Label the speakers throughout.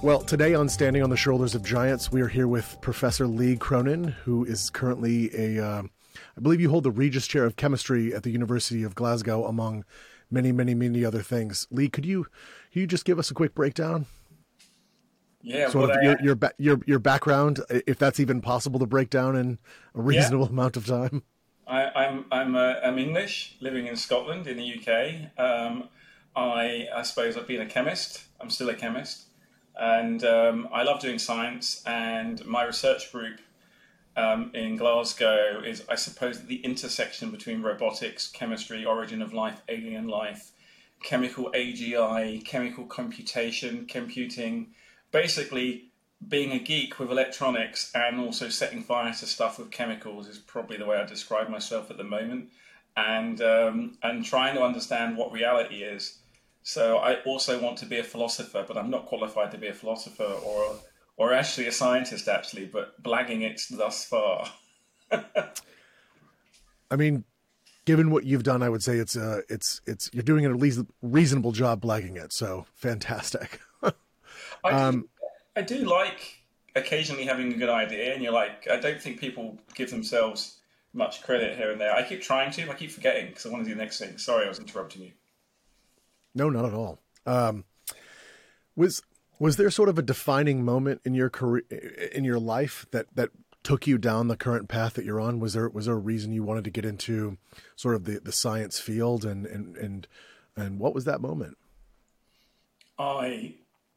Speaker 1: Well, today on Standing on the Shoulders of Giants, we are here with Professor Lee Cronin, who is currently a, uh, I believe you hold the Regius Chair of Chemistry at the University of Glasgow, among many, many, many other things. Lee, could you, could you just give us a quick breakdown?
Speaker 2: Yeah,
Speaker 1: sort of your, your your your background, if that's even possible to break down in a reasonable yeah. amount of time.
Speaker 2: I, am I'm I'm, uh, I'm English, living in Scotland in the UK. Um, I I suppose I've been a chemist. I'm still a chemist and um, I love doing science. And my research group um, in Glasgow is, I suppose, the intersection between robotics, chemistry, origin of life, alien life, chemical AGI, chemical computation, computing, basically. Being a geek with electronics and also setting fire to stuff with chemicals is probably the way I describe myself at the moment, and um, and trying to understand what reality is so I also want to be a philosopher, but I'm not qualified to be a philosopher or or actually a scientist, actually, but blagging it thus far.
Speaker 1: I mean, given what you've done, I would say it's uh it's it's you're doing a at least reasonable job blagging it. So fantastic.
Speaker 2: I, um, do, I do like occasionally having a good idea, and you're like, I don't think people give themselves much credit here and there. I keep trying to, I keep forgetting because I want to do the next thing. Sorry, I was interrupting you.
Speaker 1: No, not at all. Um, was was there sort of a defining moment in your career in your life that that took you down the current path that you're on? Was there was there a reason you wanted to get into sort of the, the science field and and and and what was that moment?
Speaker 2: I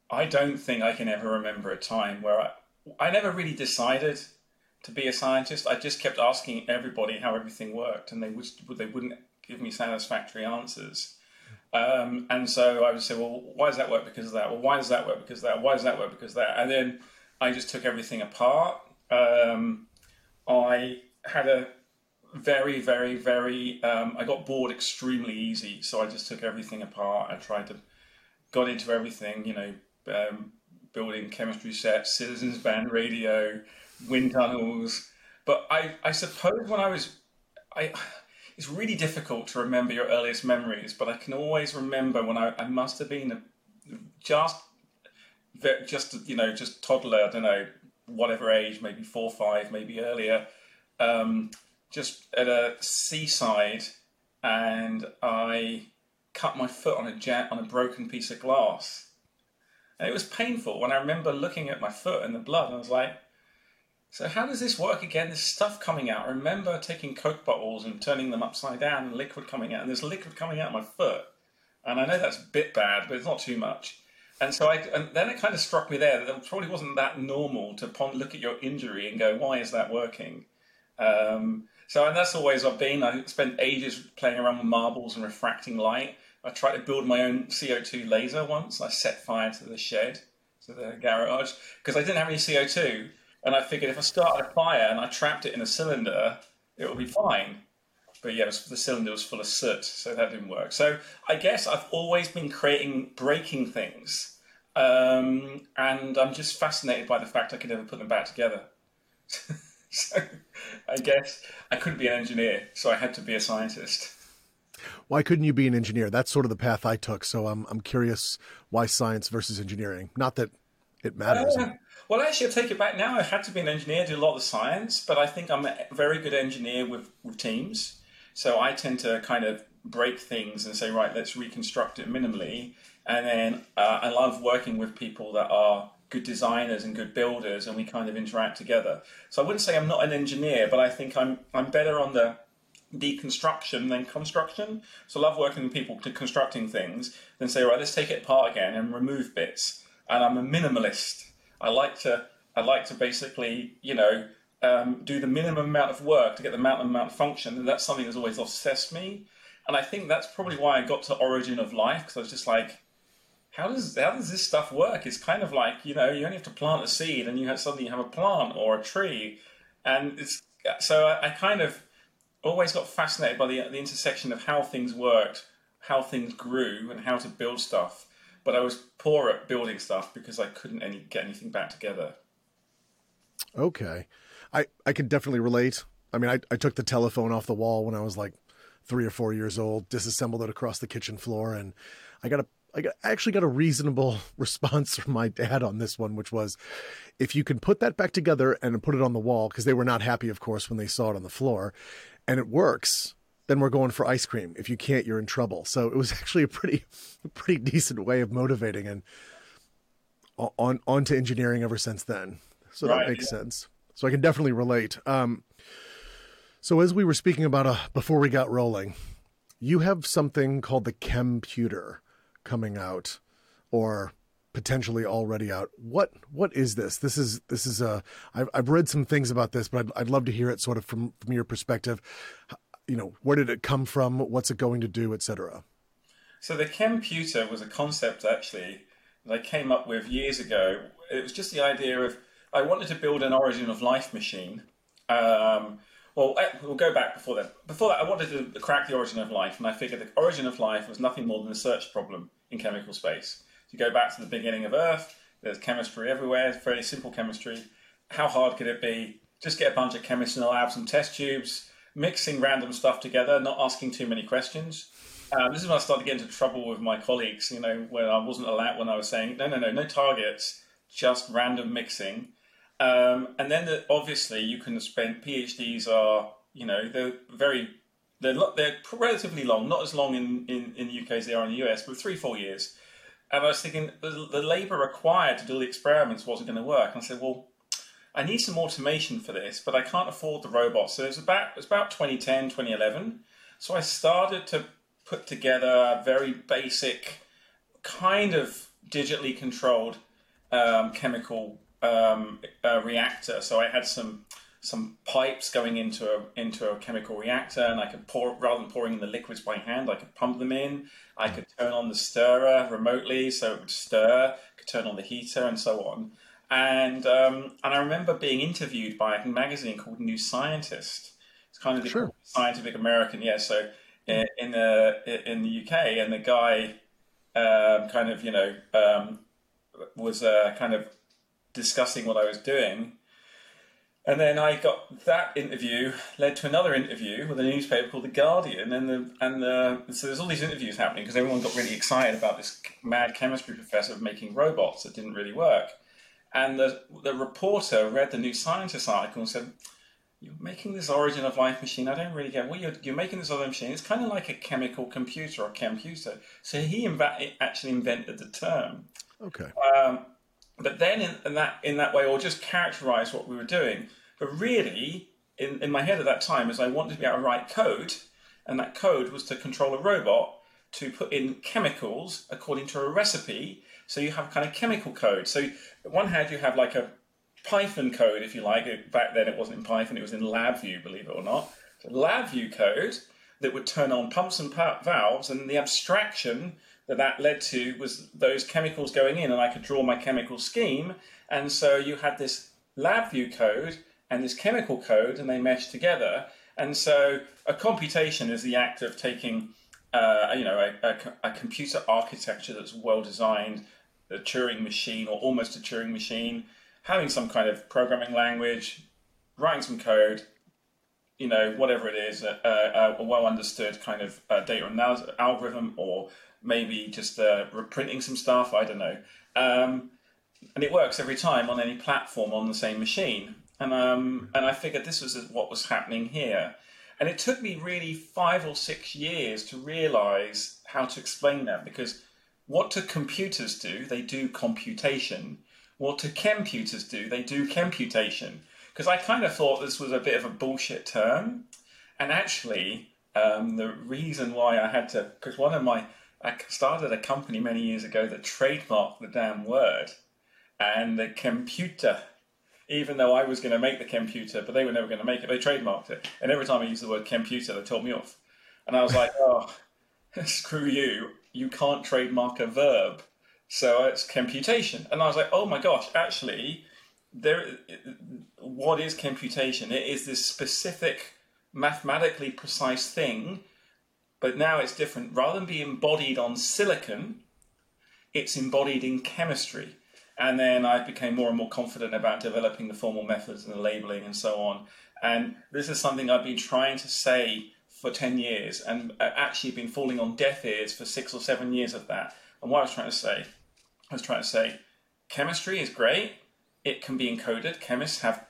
Speaker 2: I don't think I can ever remember a time where I I never really decided to be a scientist. I just kept asking everybody how everything worked, and they would they wouldn't give me satisfactory answers. Um, and so I would say, well, why does that work because of that? Well, why does that work because of that? Why does that work because of that? And then I just took everything apart. Um, I had a very, very, very, um, I got bored extremely easy. So I just took everything apart. I tried to, got into everything, you know, um, building chemistry sets, citizens band radio, wind tunnels. But I, I suppose when I was, I, it's really difficult to remember your earliest memories, but I can always remember when I, I must have been a, just, just you know, just toddler. I don't know, whatever age, maybe four, five, maybe earlier. Um, just at a seaside, and I cut my foot on a jet on a broken piece of glass, and it was painful. When I remember looking at my foot and the blood, I was like, so how does this work again? There's stuff coming out. I remember taking Coke bottles and turning them upside down and liquid coming out, and there's liquid coming out of my foot. And I know that's a bit bad, but it's not too much. And so I, and then it kind of struck me there that it probably wasn't that normal to look at your injury and go, why is that working? Um, so and that's always I've been. I spent ages playing around with marbles and refracting light. I tried to build my own CO2 laser once. I set fire to the shed, to the garage, because I didn't have any CO2. And I figured if I started a fire and I trapped it in a cylinder, it would be fine. But yeah, was, the cylinder was full of soot, so that didn't work. So I guess I've always been creating, breaking things. Um, and I'm just fascinated by the fact I could never put them back together. so I guess I couldn't be an engineer, so I had to be a scientist.
Speaker 1: Why couldn't you be an engineer? That's sort of the path I took. So I'm I'm curious why science versus engineering. Not that it matters. Uh,
Speaker 2: well, actually, I take it back now. I had to be an engineer, do a lot of science, but I think I'm a very good engineer with, with teams. So I tend to kind of break things and say, right, let's reconstruct it minimally. And then uh, I love working with people that are good designers and good builders, and we kind of interact together. So I wouldn't say I'm not an engineer, but I think I'm I'm better on the deconstruction than construction. So I love working with people to constructing things, then say, right, let's take it apart again and remove bits. And I'm a minimalist. I like to I like to basically you know um, do the minimum amount of work to get the maximum amount of function, and that's something that's always obsessed me. And I think that's probably why I got to Origin of Life because I was just like, how does how does this stuff work? It's kind of like you know you only have to plant a seed and you have suddenly you have a plant or a tree, and it's so I, I kind of always got fascinated by the the intersection of how things worked, how things grew, and how to build stuff but I was poor at building stuff because I couldn't any, get anything back together.
Speaker 1: Okay, I I can definitely relate. I mean, I I took the telephone off the wall when I was like three or four years old, disassembled it across the kitchen floor, and I got a I actually got a reasonable response from my dad on this one, which was if you can put that back together and put it on the wall, because they were not happy, of course, when they saw it on the floor, and it works, then we're going for ice cream. If you can't, you're in trouble. So it was actually a pretty, a pretty decent way of motivating and on on to engineering ever since then. So right, that makes yeah. sense. So I can definitely relate. Um, so as we were speaking about uh, before we got rolling, you have something called the Chemputer coming out, or potentially already out. What what is this? This is this is a. I've I've read some things about this, but I'd, I'd love to hear it sort of from from your perspective you know, where did it come from? What's it going to do, etc.
Speaker 2: So the Chemputer was a concept actually that I came up with years ago. It was just the idea of I wanted to build an origin of life machine. Um, well, we'll go back before that. Before that, I wanted to crack the origin of life, and I figured the origin of life was nothing more than a search problem in chemical space. To go back to the beginning of Earth, there's chemistry everywhere, it's very simple chemistry. How hard could it be? Just get a bunch of chemists in a lab, some test tubes, mixing random stuff together, not asking too many questions. Um, this is when I started getting into trouble with my colleagues, you know, when I wasn't allowed, when I was saying, no, no, no, no targets, just random mixing. Um, and then the, obviously you can spend, PhDs are, you know, they're very, they're, they're relatively long, not as long in, in, in the UK as they are in the US, but three, four years. And I was thinking the, the labour required to do the experiments wasn't going to work. And I said, well, I need some automation for this, but I can't afford the robots. So it was about it was about 2010, 2011. So I started to put together a very basic, kind of digitally controlled um, chemical um, uh, reactor. So I had some some pipes going into a into a chemical reactor, and I could pour rather than pouring in the liquids by hand, I could pump them in. I could turn on the stirrer remotely, so it would stir. Could turn on the heater, and so on. And um, and I remember being interviewed by a magazine called New Scientist. It's kind of the sure. scientific American, yeah. So in, in the in the UK, and the guy um, kind of you know um, was uh, kind of discussing what I was doing. And then I got that interview led to another interview with a newspaper called The Guardian, and the and the so there's all these interviews happening because everyone got really excited about this mad chemistry professor making robots that didn't really work. And the, the reporter read the New Scientist article and said, You're making this origin of life machine. I don't really get what you're, you're making this other machine. It's kind of like a chemical computer or Chemputer. So he inv- actually invented the term.
Speaker 1: Okay.
Speaker 2: Um, but then in, in, that in that way, or just characterize what we were doing. But really, in, in my head at that time, is I wanted to be able to write code, and that code was to control a robot to put in chemicals according to a recipe. So you have kind of chemical code. So one hand you have like a Python code, if you like. Back then it wasn't in Python, it was in LabVIEW, believe it or not. So LabVIEW code that would turn on pumps and valves, and the abstraction that that led to was those chemicals going in, and I could draw my chemical scheme. And so you had this LabVIEW code and this chemical code, and they meshed together. And so a computation is the act of taking, uh, you know, a, a, a computer architecture that's well designed a Turing machine or almost a Turing machine, having some kind of programming language, writing some code, you know, whatever it is, a, a well understood kind of uh, data analysis algorithm, or maybe just uh, reprinting some stuff. I don't know. Um, and it works every time on any platform on the same machine. And um, and I figured this was what was happening here. And it took me really five or six years to realize how to explain that because what do computers do? They do computation. What do computers do? They do computation. Because I kind of thought this was a bit of a bullshit term. And actually, um, the reason why I had to, because one of my, I started a company many years ago that trademarked the damn word and the Chemputer. Even though I was going to make the Chemputer, but they were never going to make it, they trademarked it. And every time I used the word Chemputer, they told me off. And I was like, oh, screw you you can't trademark a verb. So it's computation. And I was like, oh my gosh, actually, there. what is computation? It is this specific, mathematically precise thing, but now it's different. Rather than be embodied on silicon, it's embodied in chemistry. And then I became more and more confident about developing the formal methods and the labeling and so on. And this is something I've been trying to say for 10 years and uh, actually been falling on deaf ears for six or seven years of that. And what I was trying to say, I was trying to say, chemistry is great. It can be encoded. Chemists have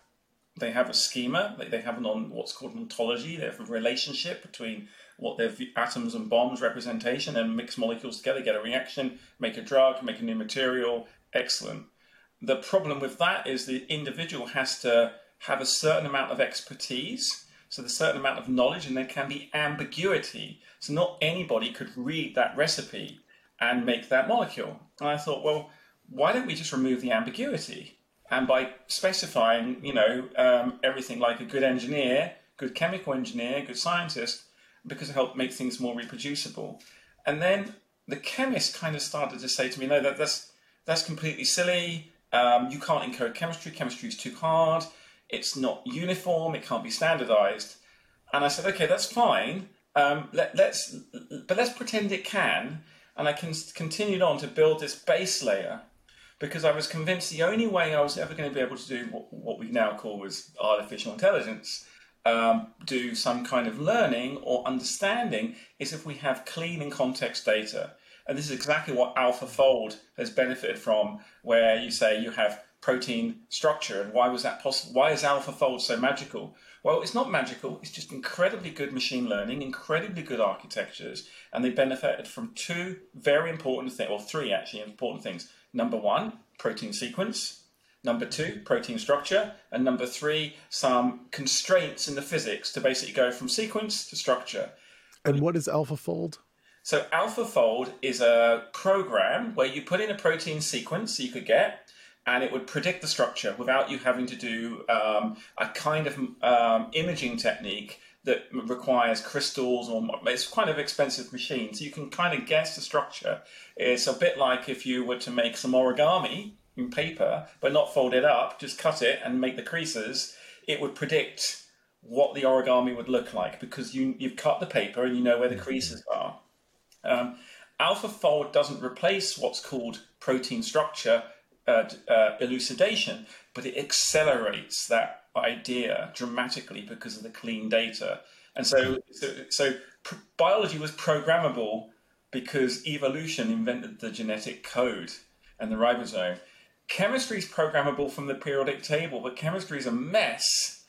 Speaker 2: they have a schema. They have an on what's called ontology. They have a relationship between what their atoms and bonds representation and mix molecules together, get a reaction, make a drug, make a new material. Excellent. The problem with that is the individual has to have a certain amount of expertise, so there's a certain amount of knowledge, and there can be ambiguity. So not anybody could read that recipe and make that molecule. And I thought, well, why don't we just remove the ambiguity? And by specifying, you know, um, everything like a good engineer, good chemical engineer, good scientist, because it helped make things more reproducible. And then the chemist kind of started to say to me, no, that, that's that's completely silly. Um, you can't encode chemistry. Chemistry is too hard. It's not uniform. It can't be standardized. And I said, okay, that's fine. Um, let, us but let's pretend it can. And I can continued on to build this base layer because I was convinced the only way I was ever going to be able to do what, what we now call was artificial intelligence um, do some kind of learning or understanding is if we have clean and context data. And this is exactly what AlphaFold has benefited from, where you say you have protein structure. And why was that possible? Why is AlphaFold so magical? Well, it's not magical, it's just incredibly good machine learning, incredibly good architectures, and they benefited from two very important things, or three actually important things. Number one, protein sequence, Number two, protein structure. And number three, some constraints in the physics to basically go from sequence to structure.
Speaker 1: And what is AlphaFold?
Speaker 2: So, AlphaFold is a program where you put in a protein sequence you could get, and it would predict the structure without you having to do um, a kind of um, imaging technique that requires crystals or it's quite an expensive machine. So you can kind of guess the structure. It's a bit like if you were to make some origami in paper, but not fold it up, just cut it and make the creases, it would predict what the origami would look like because you, you've cut the paper and you know where the creases are. Um, AlphaFold doesn't replace what's called protein structure uh, uh, elucidation, but it accelerates that idea dramatically because of the clean data. And so, so, so pr- biology was programmable because evolution invented the genetic code and the ribosome chemistry is programmable from the periodic table, but chemistry is a mess,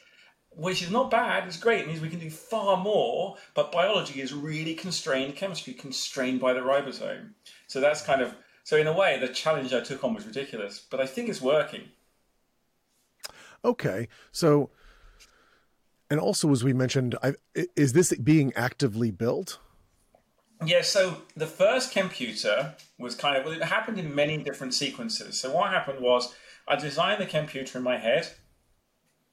Speaker 2: which is not bad. It's great. It means we can do far more, but biology is really constrained. Chemistry constrained by the ribosome. So that's kind of so in a way, the challenge I took on was ridiculous, but I think it's working.
Speaker 1: Okay, so and also as we mentioned, I, is this being actively built?
Speaker 2: Yeah, so the first Chemputer was kind of, well, it happened in many different sequences. So what happened was I designed the Chemputer in my head.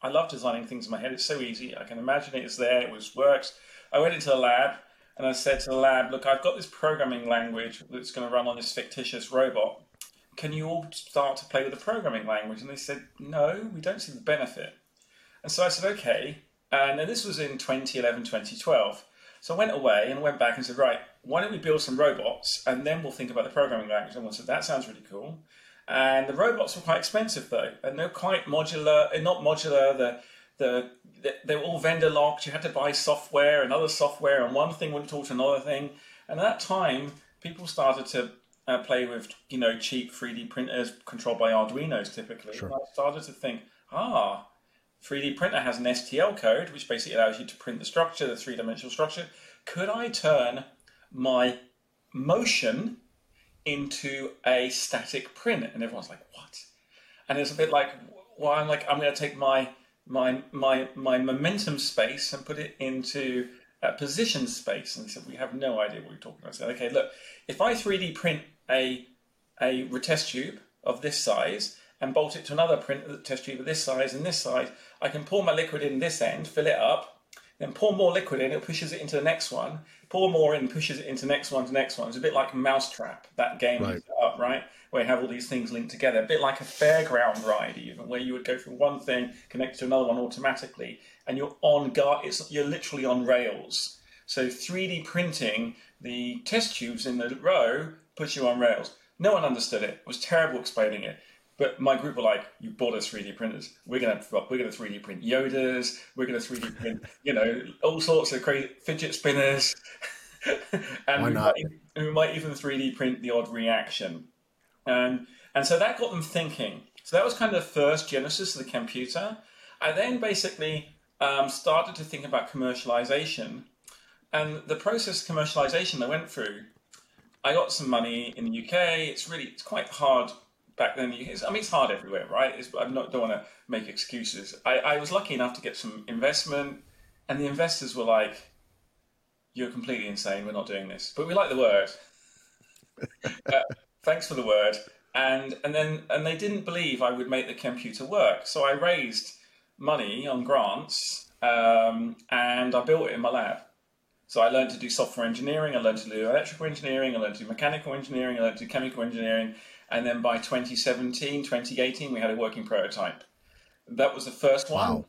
Speaker 2: I love designing things in my head. It's so easy. I can imagine it is there. It was works. I went into the lab and I said to the lab, look, I've got this programming language that's going to run on this fictitious robot. Can you all start to play with the programming language? And they said, no, we don't see the benefit. And so I said, okay. And this was in 2011, 2012. So I went away and went back and said, right, why don't we build some robots and then we'll think about the programming language? And I said, that sounds really cool. And the robots were quite expensive though, and they're quite modular, eh, not modular. The the they were all vendor locked. You had to buy software and other software, and one thing wouldn't talk to another thing. And at that time, people started to uh, play with you know cheap 3D printers controlled by Arduino's typically. Sure. And I started to think, ah, 3D printer has an STL code, which basically allows you to print the structure, the three dimensional structure. Could I turn my motion into a static print? And everyone's like, what? And it's a bit like, well, I'm like, I'm going to take my my my my momentum space and put it into a position space. And they said, we have no idea what you're talking about. I said, okay, look, if I 3D print a a test tube of this size and bolt it to another print uh, test tube of this size and this size, I can pour my liquid in this end, fill it up, then pour more liquid in, it pushes it into the next one, pour more in, pushes it into next one to next one. It's a bit like Mousetrap, that game right. up, right? Where you have all these things linked together, a bit like a fairground ride, even where you would go from one thing, connect to another one automatically, and you're on guard. It's you're literally on rails. So 3D printing the test tubes in the row puts you on rails. No one understood it. It was terrible explaining it. But my group were like, "You bought us 3D printers. We're gonna we're gonna 3D print Yodas. We're gonna 3D print, you know, all sorts of crazy fidget spinners." and
Speaker 1: Why
Speaker 2: we might, we might even 3D print the odd reaction. And, and so that got them thinking. So that was kind of the first genesis of the Chemputer. I then basically um, started to think about commercialization. And the process of commercialization I went through, I got some money in the UK. It's really, it's quite hard back then. It's, I mean, it's hard everywhere, right? It's, I don't want to make excuses. I, I was lucky enough to get some investment, and the investors were like, "You're completely insane. We're not doing this." But we like the word. uh, thanks for the word. And and then and they didn't believe I would make the Chemputer work. So I raised money on grants, um, and I built it in my lab. So I learned to do software engineering, I learned to do electrical engineering, I learned to do mechanical engineering, I learned to do chemical engineering, and then by 2017, 2018, we had a working prototype. That was the first one.
Speaker 1: Wow.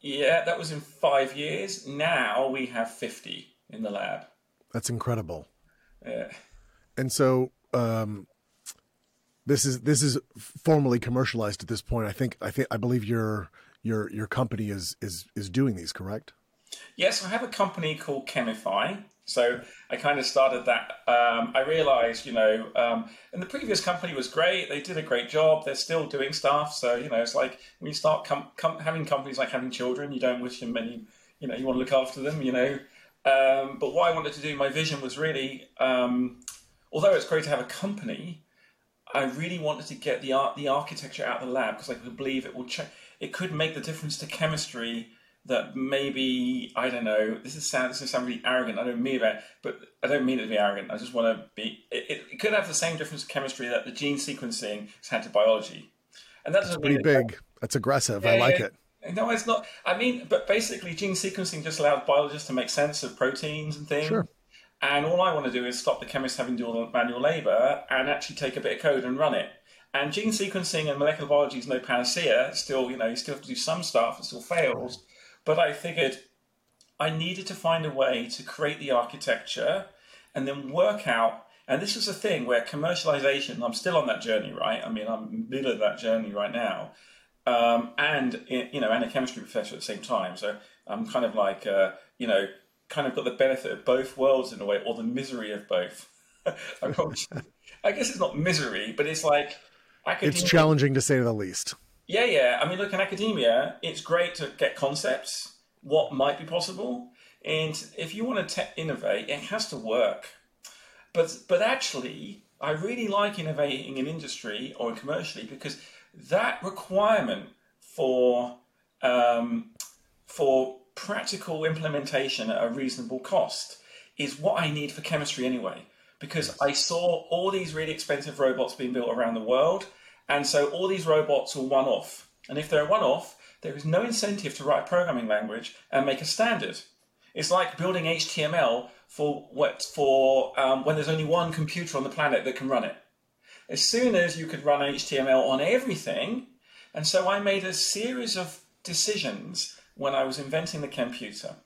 Speaker 2: Yeah, that was in five years. Now we have 50 in the lab.
Speaker 1: That's incredible.
Speaker 2: Yeah.
Speaker 1: And so um, this is this is formally commercialized at this point. I think I think I believe your your your company is is is doing these, correct?
Speaker 2: Yes, I have a company called Chemify. So I kind of started that. Um, I realized, you know, um, and the previous company was great. They did a great job. They're still doing stuff. So, you know, it's like when you start com- com- having companies like having children, you don't wish them many, you know, you want to look after them, you know. Um, but what I wanted to do, my vision was really, um, although it's great to have a company, I really wanted to get the art, the architecture out of the lab because I could believe it will ch- it could make the difference to chemistry that maybe I don't know. This is sound. This is sound really arrogant. I don't mean that, but I don't mean it to be arrogant. I just want to be. It, it could have the same difference to chemistry that the gene sequencing has had to biology, and that's
Speaker 1: Pretty
Speaker 2: mean
Speaker 1: big. That's aggressive. I like it.
Speaker 2: No, it's not. I mean, but basically, gene sequencing just allows biologists to make sense of proteins and things.
Speaker 1: Sure.
Speaker 2: And all I want to do is stop the chemists having to do all the manual labor and actually take a bit of code and run it. And gene sequencing and molecular biology is no panacea. Still, you know, you still have to do some stuff. It still fails. But I figured I needed to find a way to create the architecture and then work out. And this was a thing where commercialization, I'm still on that journey, right? I mean, I'm middle of that journey right now. Um, and, you know, and a chemistry professor at the same time. So I'm kind of like, uh, you know, kind of got the benefit of both worlds in a way, or the misery of both. I, guess it's not misery, but it's like,
Speaker 1: It's challenging to say the least.
Speaker 2: Yeah, yeah. I mean, look, in academia, it's great to get concepts, what might be possible, and if you want to te- innovate, it has to work. But but actually, I really like innovating in industry or commercially because that requirement for um, for practical implementation at a reasonable cost is what I need for chemistry anyway. Because I saw all these really expensive robots being built around the world and so all these robots are one off. And if they're one off, there is no incentive to write a programming language and make a standard. It's like building HTML for what for um, when there's only one computer on the planet that can run it. As soon as you could run HTML on everything, and so I made a series of decisions when I was inventing the Chemputer.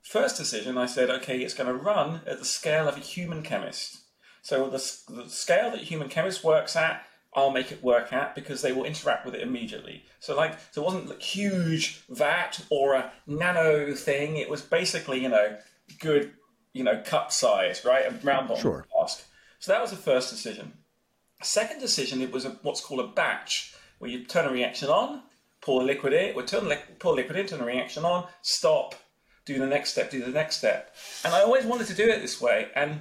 Speaker 2: First decision, I said, okay, it's going to run at the scale of a human chemist. So the, the scale that a human chemist works at I'll make it work at because they will interact with it immediately. So like, so it wasn't a huge vat or a nano thing. It was basically, you know, good, you know, cup size, right? A round bottom
Speaker 1: Sure.
Speaker 2: flask. So that was the first decision. Second decision, it was a, what's called a batch, where you turn a reaction on, pour the liquid in, or turn li- pour in, turn the reaction on, stop, do the next step, do the next step. And I always wanted to do it this way. And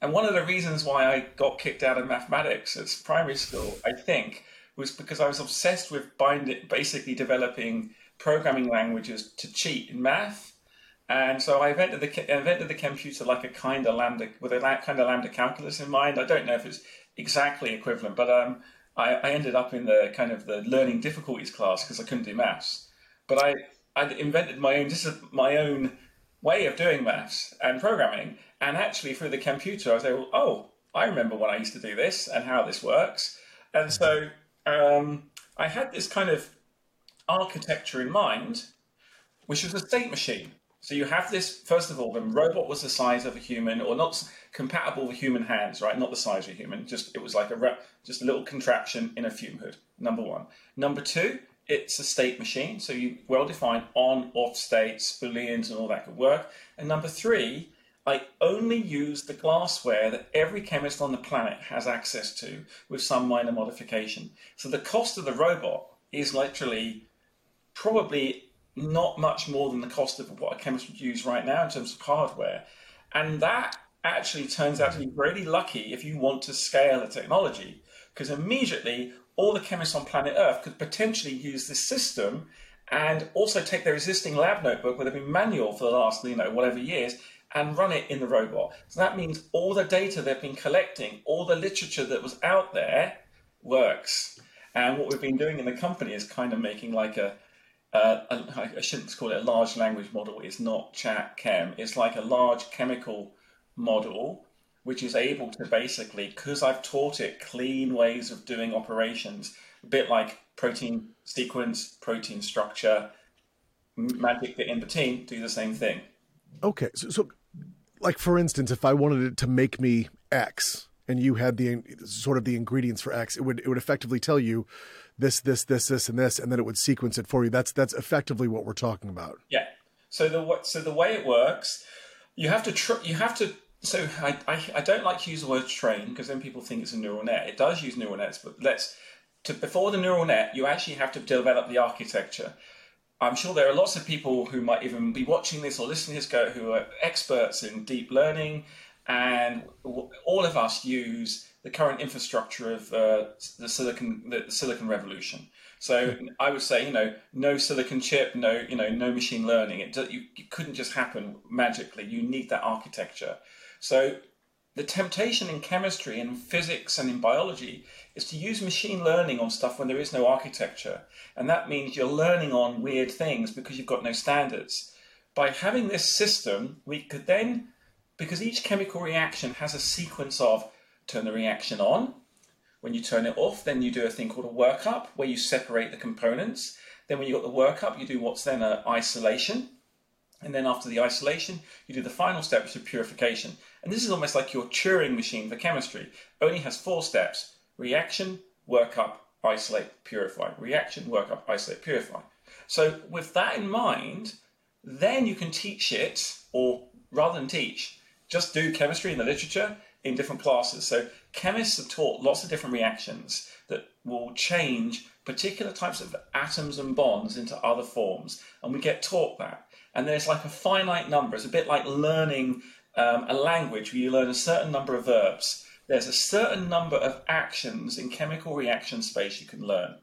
Speaker 2: and one of the reasons why I got kicked out of mathematics at primary school, I think, was because I was obsessed with bind- basically developing programming languages to cheat in math. And so I invented the invented the Chemputer like a kind of lambda with a kind of lambda calculus in mind. I don't know if it's exactly equivalent, but um, I, I ended up in the kind of the learning difficulties class because I couldn't do maths. But I I invented my own is my own way of doing maths and programming. And actually, through the Chemputer, I was able, oh, I remember when I used to do this and how this works. And so um, I had this kind of architecture in mind, which was a state machine. So you have this, first of all, the robot was the size of a human, or not compatible with human hands, right? Not the size of a human. Just it was like a just a little contraption in a fume hood. Number one. Number two, it's a state machine, so you well defined on, off states, booleans, and all that could work. And number three, I only use the glassware that every chemist on the planet has access to with some minor modification. So the cost of the robot is literally probably not much more than the cost of what a chemist would use right now in terms of hardware. And that actually turns out to be really lucky if you want to scale a technology, because immediately all the chemists on planet Earth could potentially use this system and also take their existing lab notebook where they've been manual for the last, you know, whatever years and run it in the robot. So that means all the data they've been collecting, all the literature that was out there works. And what we've been doing in the company is kind of making like a, uh, I shouldn't call it a large language model. It's not chat chem. It's like a large chemical model, which is able to basically, because I've taught it clean ways of doing operations, a bit like protein sequence, protein structure, magic bit in between, do the same thing.
Speaker 1: Okay, so, so like for instance, if I wanted it to make me X and you had the sort of the ingredients for X, it would it would effectively tell you this, this, this, this, and this, and then it would sequence it for you. That's that's effectively what we're talking about.
Speaker 2: Yeah. So the so the way it works, you have to tr- you have to. So I, I, I don't like to use the word train because then people think it's a neural net. It does use neural nets, but let's to before the neural net, you actually have to develop the architecture. I'm sure there are lots of people who might even be watching this or listening to this go who are experts in deep learning, and all of us use the current infrastructure of uh, the silicon the, silicon revolution. So I would say, you know, no silicon chip, no, you know, no machine learning. It, you, it couldn't just happen magically. You need that architecture. So the temptation in chemistry and physics and in biology is to use machine learning on stuff when there is no architecture. And that means you're learning on weird things because you've got no standards. By having this system, we could then, because each chemical reaction has a sequence of turn the reaction on. When you turn it off, then you do a thing called a workup where you separate the components. Then when you've got the workup, you do what's then an isolation. And then after the isolation, you do the final step, which is purification. And this is almost like your Turing machine for chemistry. It only has four steps reaction, workup, isolate, purify. Reaction, workup, isolate, purify. So, with that in mind, then you can teach it, or rather than teach, just do chemistry in the literature in different classes. So, chemists are taught lots of different reactions that will change particular types of atoms and bonds into other forms. And we get taught that. And there's like a finite number. It's a bit like learning um, a language where you learn a certain number of verbs. There's a certain number of actions in chemical reaction space you can learn.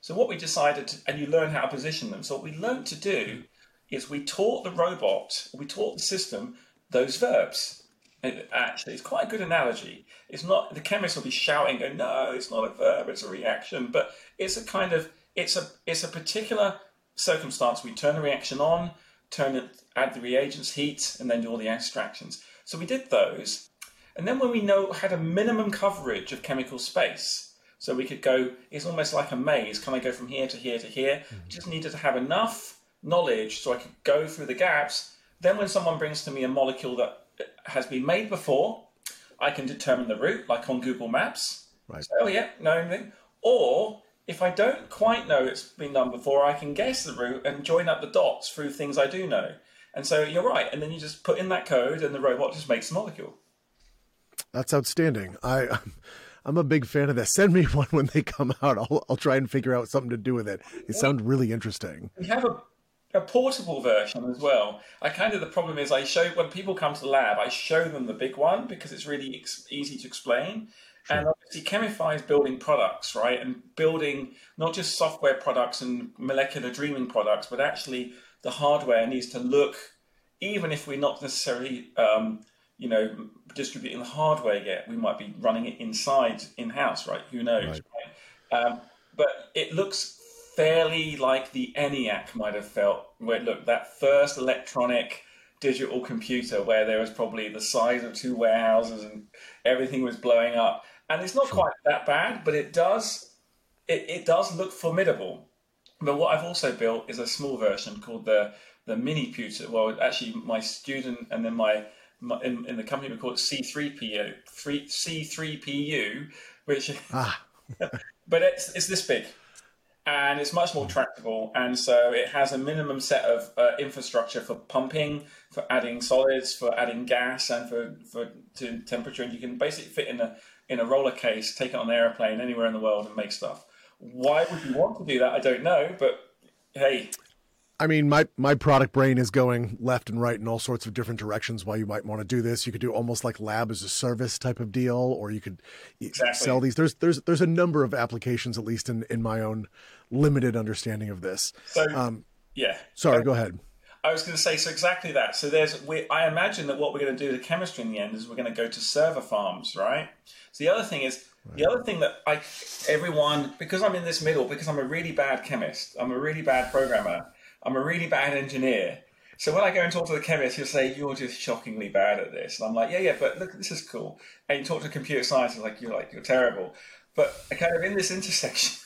Speaker 2: So what we decided, to, and you learn how to position them. So what we learned to do is we taught the robot, we taught the system those verbs. It, actually, it's quite a good analogy. It's not the chemist will be shouting, "Go no, it's not a verb, it's a reaction." But it's a kind of it's a it's a particular circumstance. We turn the reaction on, turn it, add the reagents, heat, and then do all the extractions. So we did those, and then when we know had a minimum coverage of chemical space, so we could go, it's almost like a maze. Can I go from here to here to here? Mm-hmm. Just needed to have enough knowledge so I could go through the gaps. Then when someone brings to me a molecule that has been made before, I can determine the route, like on Google Maps. Right. So, oh yeah, know anything. Or if I don't quite know it's been done before, I can guess the route and join up the dots through things I do know. And so you're right. And then you just put in that code and the robot just makes the molecule.
Speaker 1: That's outstanding. I, I'm a big fan of that. Send me one when they come out. I'll, I'll try and figure out something to do with it. It sounds really interesting.
Speaker 2: We have a, a portable version as well. I kind of, the problem is I show, when people come to the lab, I show them the big one because it's really ex- easy to explain. Sure. And obviously, Chemify is building products, right? And building not just software products and molecular dreaming products, but actually the hardware needs to look, even if we're not necessarily, um, you know, distributing the hardware yet, we might be running it inside in house, right? Who knows? Right. Right? Um, but it looks fairly like the ENIAC might have felt, where look, that first electronic digital computer where there was probably the size of two warehouses and everything was blowing up and it's not quite that bad, but it does it, it does look formidable. But what I've also built is a small version called the the mini pewter. Well, actually, my student and then my, my in, in, the company we call it C3PU, C3PU, which ah. but it's it's this big. And it's much more tractable. And so it has a minimum set of uh, infrastructure for pumping, for adding solids, for adding gas, and for, for to temperature. And you can basically fit in a in a roller case, take it on an airplane anywhere in the world, and make stuff. Why would you want to do that? I don't know, but hey,
Speaker 1: I mean, my my product brain is going left and right in all sorts of different directions. Why you might want to do this? You could do almost like lab as a service type of deal, or you could exactly. sell these. There's there's there's a number of applications, at least in in my own limited understanding of this.
Speaker 2: So, um, yeah.
Speaker 1: Sorry, go ahead.
Speaker 2: I was going to say so exactly that. So there's we. I imagine that what we're going to do to chemistry in the end is we're going to go to server farms, right? So the other thing is the other thing that I everyone because I'm in this middle because I'm a really bad chemist. I'm a really bad programmer I'm a really bad engineer. So when I go and talk to the chemist, he'll say, You're just shockingly bad at this. And I'm like, Yeah, yeah, but look, this is cool. And you talk to computer scientists, like, You're like, You're terrible. But I kind of in this intersection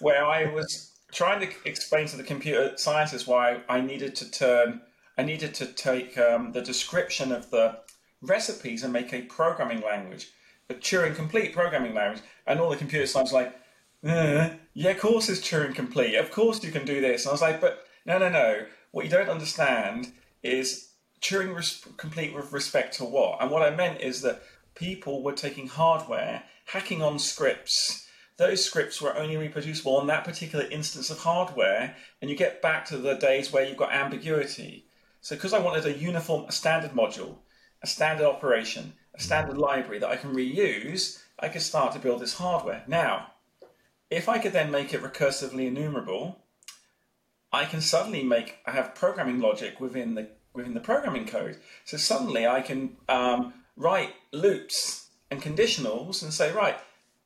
Speaker 2: where I was trying to explain to the computer scientists why I needed to turn, I needed to take um, the description of the recipes and make a programming language, a Turing complete programming language. And all the computer scientists were like, uh, yeah, of course it's Turing complete. Of course you can do this. And I was like, but no, no, no. What you don't understand is Turing res- complete with respect to what? And what I meant is that people were taking hardware, hacking on scripts. Those scripts were only reproducible on that particular instance of hardware, and you get back to the days where you've got ambiguity. So, because I wanted a uniform, a standard module, a standard operation, a standard library that I can reuse, I could start to build this hardware. Now, if I could then make it recursively enumerable, I can suddenly make I have programming logic within the within the programming code. So suddenly I can um, write loops and conditionals and say right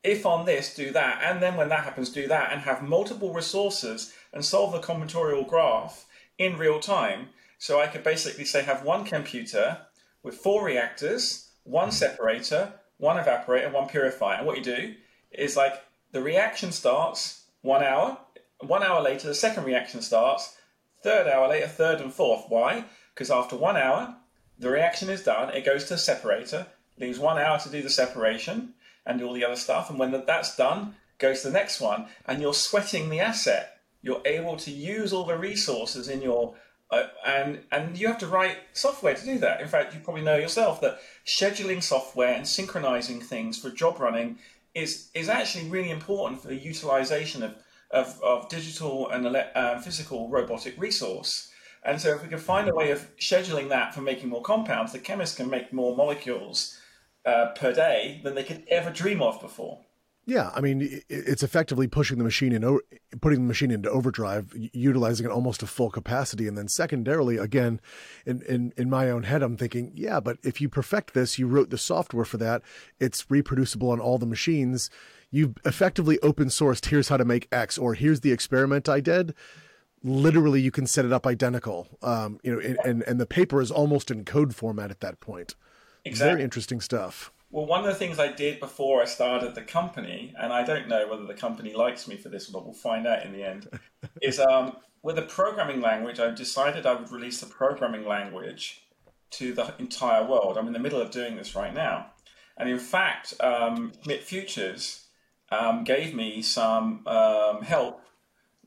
Speaker 2: if on this do that and then when that happens do that and have multiple resources and solve the combinatorial graph in real time. So I could basically say have one Chemputer with four reactors, one hmm. separator, one evaporator, one purifier. And what you do is like the reaction starts one hour, one hour later, the second reaction starts. Third hour later, third and fourth. Why? Because after one hour, the reaction is done. It goes to a separator. Leaves one hour to do the separation and all the other stuff. And when that's done, goes to the next one. And you're sweating the asset. You're able to use all the resources in your uh, and and you have to write software to do that. In fact, you probably know yourself that scheduling software and synchronizing things for job running is is actually really important for the utilization of of, of digital and uh, physical robotic resource. And so, if we can find a way of scheduling that for making more compounds, the chemists can make more molecules uh, per day than they could ever dream of before.
Speaker 1: Yeah, I mean, it's effectively pushing the machine in, putting the machine into overdrive, utilizing it almost to full capacity, and then secondarily, again, in, in in my own head, I'm thinking, yeah, but if you perfect this, you wrote the software for that, it's reproducible on all the machines you've effectively open sourced here's how to make X or here's the experiment I did. Literally, you can set it up identical. Um, you know, and, and, and the paper is almost in code format at that point. Exactly. Very interesting stuff.
Speaker 2: Well, one of the things I did before I started the company, and I don't know whether the company likes me for this or not, we'll find out in the end, is um, with a programming language, I decided I would release a programming language to the entire world. I'm in the middle of doing this right now. And in fact, um, Futures um, gave me some um, help,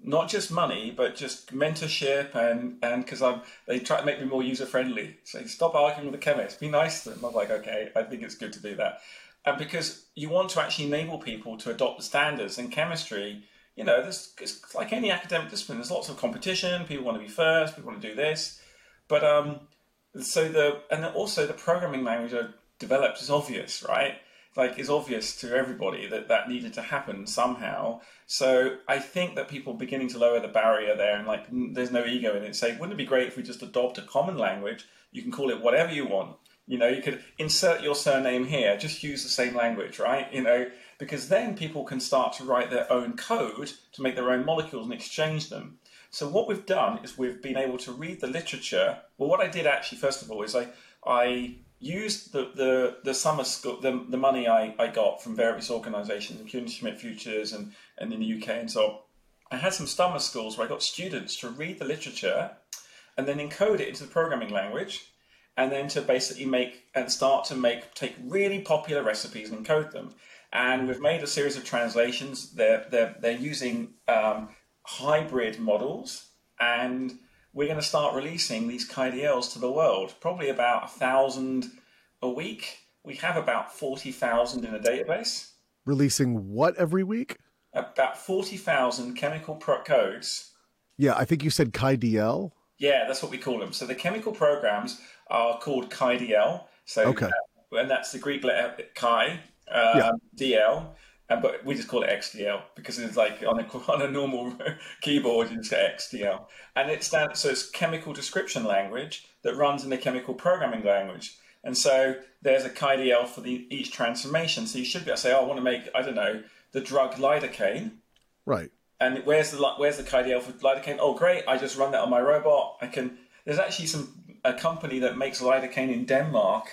Speaker 2: not just money, but just mentorship and and because I'm they try to make me more user friendly. Say stop arguing with the chemist, be nice to them. I'm like, okay, I think it's good to do that, and because you want to actually enable people to adopt the standards in chemistry. You know, there's it's like any academic discipline. There's lots of competition. People want to be first. People want to do this, but um, so the and also the programming language I developed is obvious, right? Like is obvious to everybody that that needed to happen somehow. So I think that people beginning to lower the barrier there and like there's no ego in it. Say, wouldn't it be great if we just adopt a common language? You can call it whatever you want. You know, you could insert your surname here, just use the same language, right? You know, because then people can start to write their own code to make their own molecules and exchange them. So what we've done is we've been able to read the literature. Well, what I did actually, first of all, is I I used the, the, the summer school, the, the money I, I got from various organisations, including Schmidt Futures and, and in the UK and so I had some summer schools where I got students to read the literature and then encode it into the programming language and then to basically make and start to make take really popular recipes and encode them. and we've made a series of translations. They're they're they're using um, hybrid models, and we're going to start releasing these KDLs to the world. Probably about a thousand a week. We have about forty thousand in a database.
Speaker 1: Releasing what every week?
Speaker 2: About forty thousand chemical pro- codes.
Speaker 1: Yeah, I think you said KDL.
Speaker 2: Yeah, that's what we call them. So the chemical programs are called KDL. So
Speaker 1: Okay.
Speaker 2: uh, and that's the Greek letter Chi, um,
Speaker 1: Yeah.
Speaker 2: DL, uh, but we just call it XDL because it's like on a on a normal keyboard you just get XDL, and it stands so it's chemical description language that runs in the chemical programming language. And so there's a KDL for the each transformation. So you should be able to say, oh, I want to make I don't know the drug lidocaine.
Speaker 1: Right.
Speaker 2: And where's the where's the KDL for lidocaine? Oh, great! I just run that on my robot. I can. There's actually some a company that makes lidocaine in Denmark,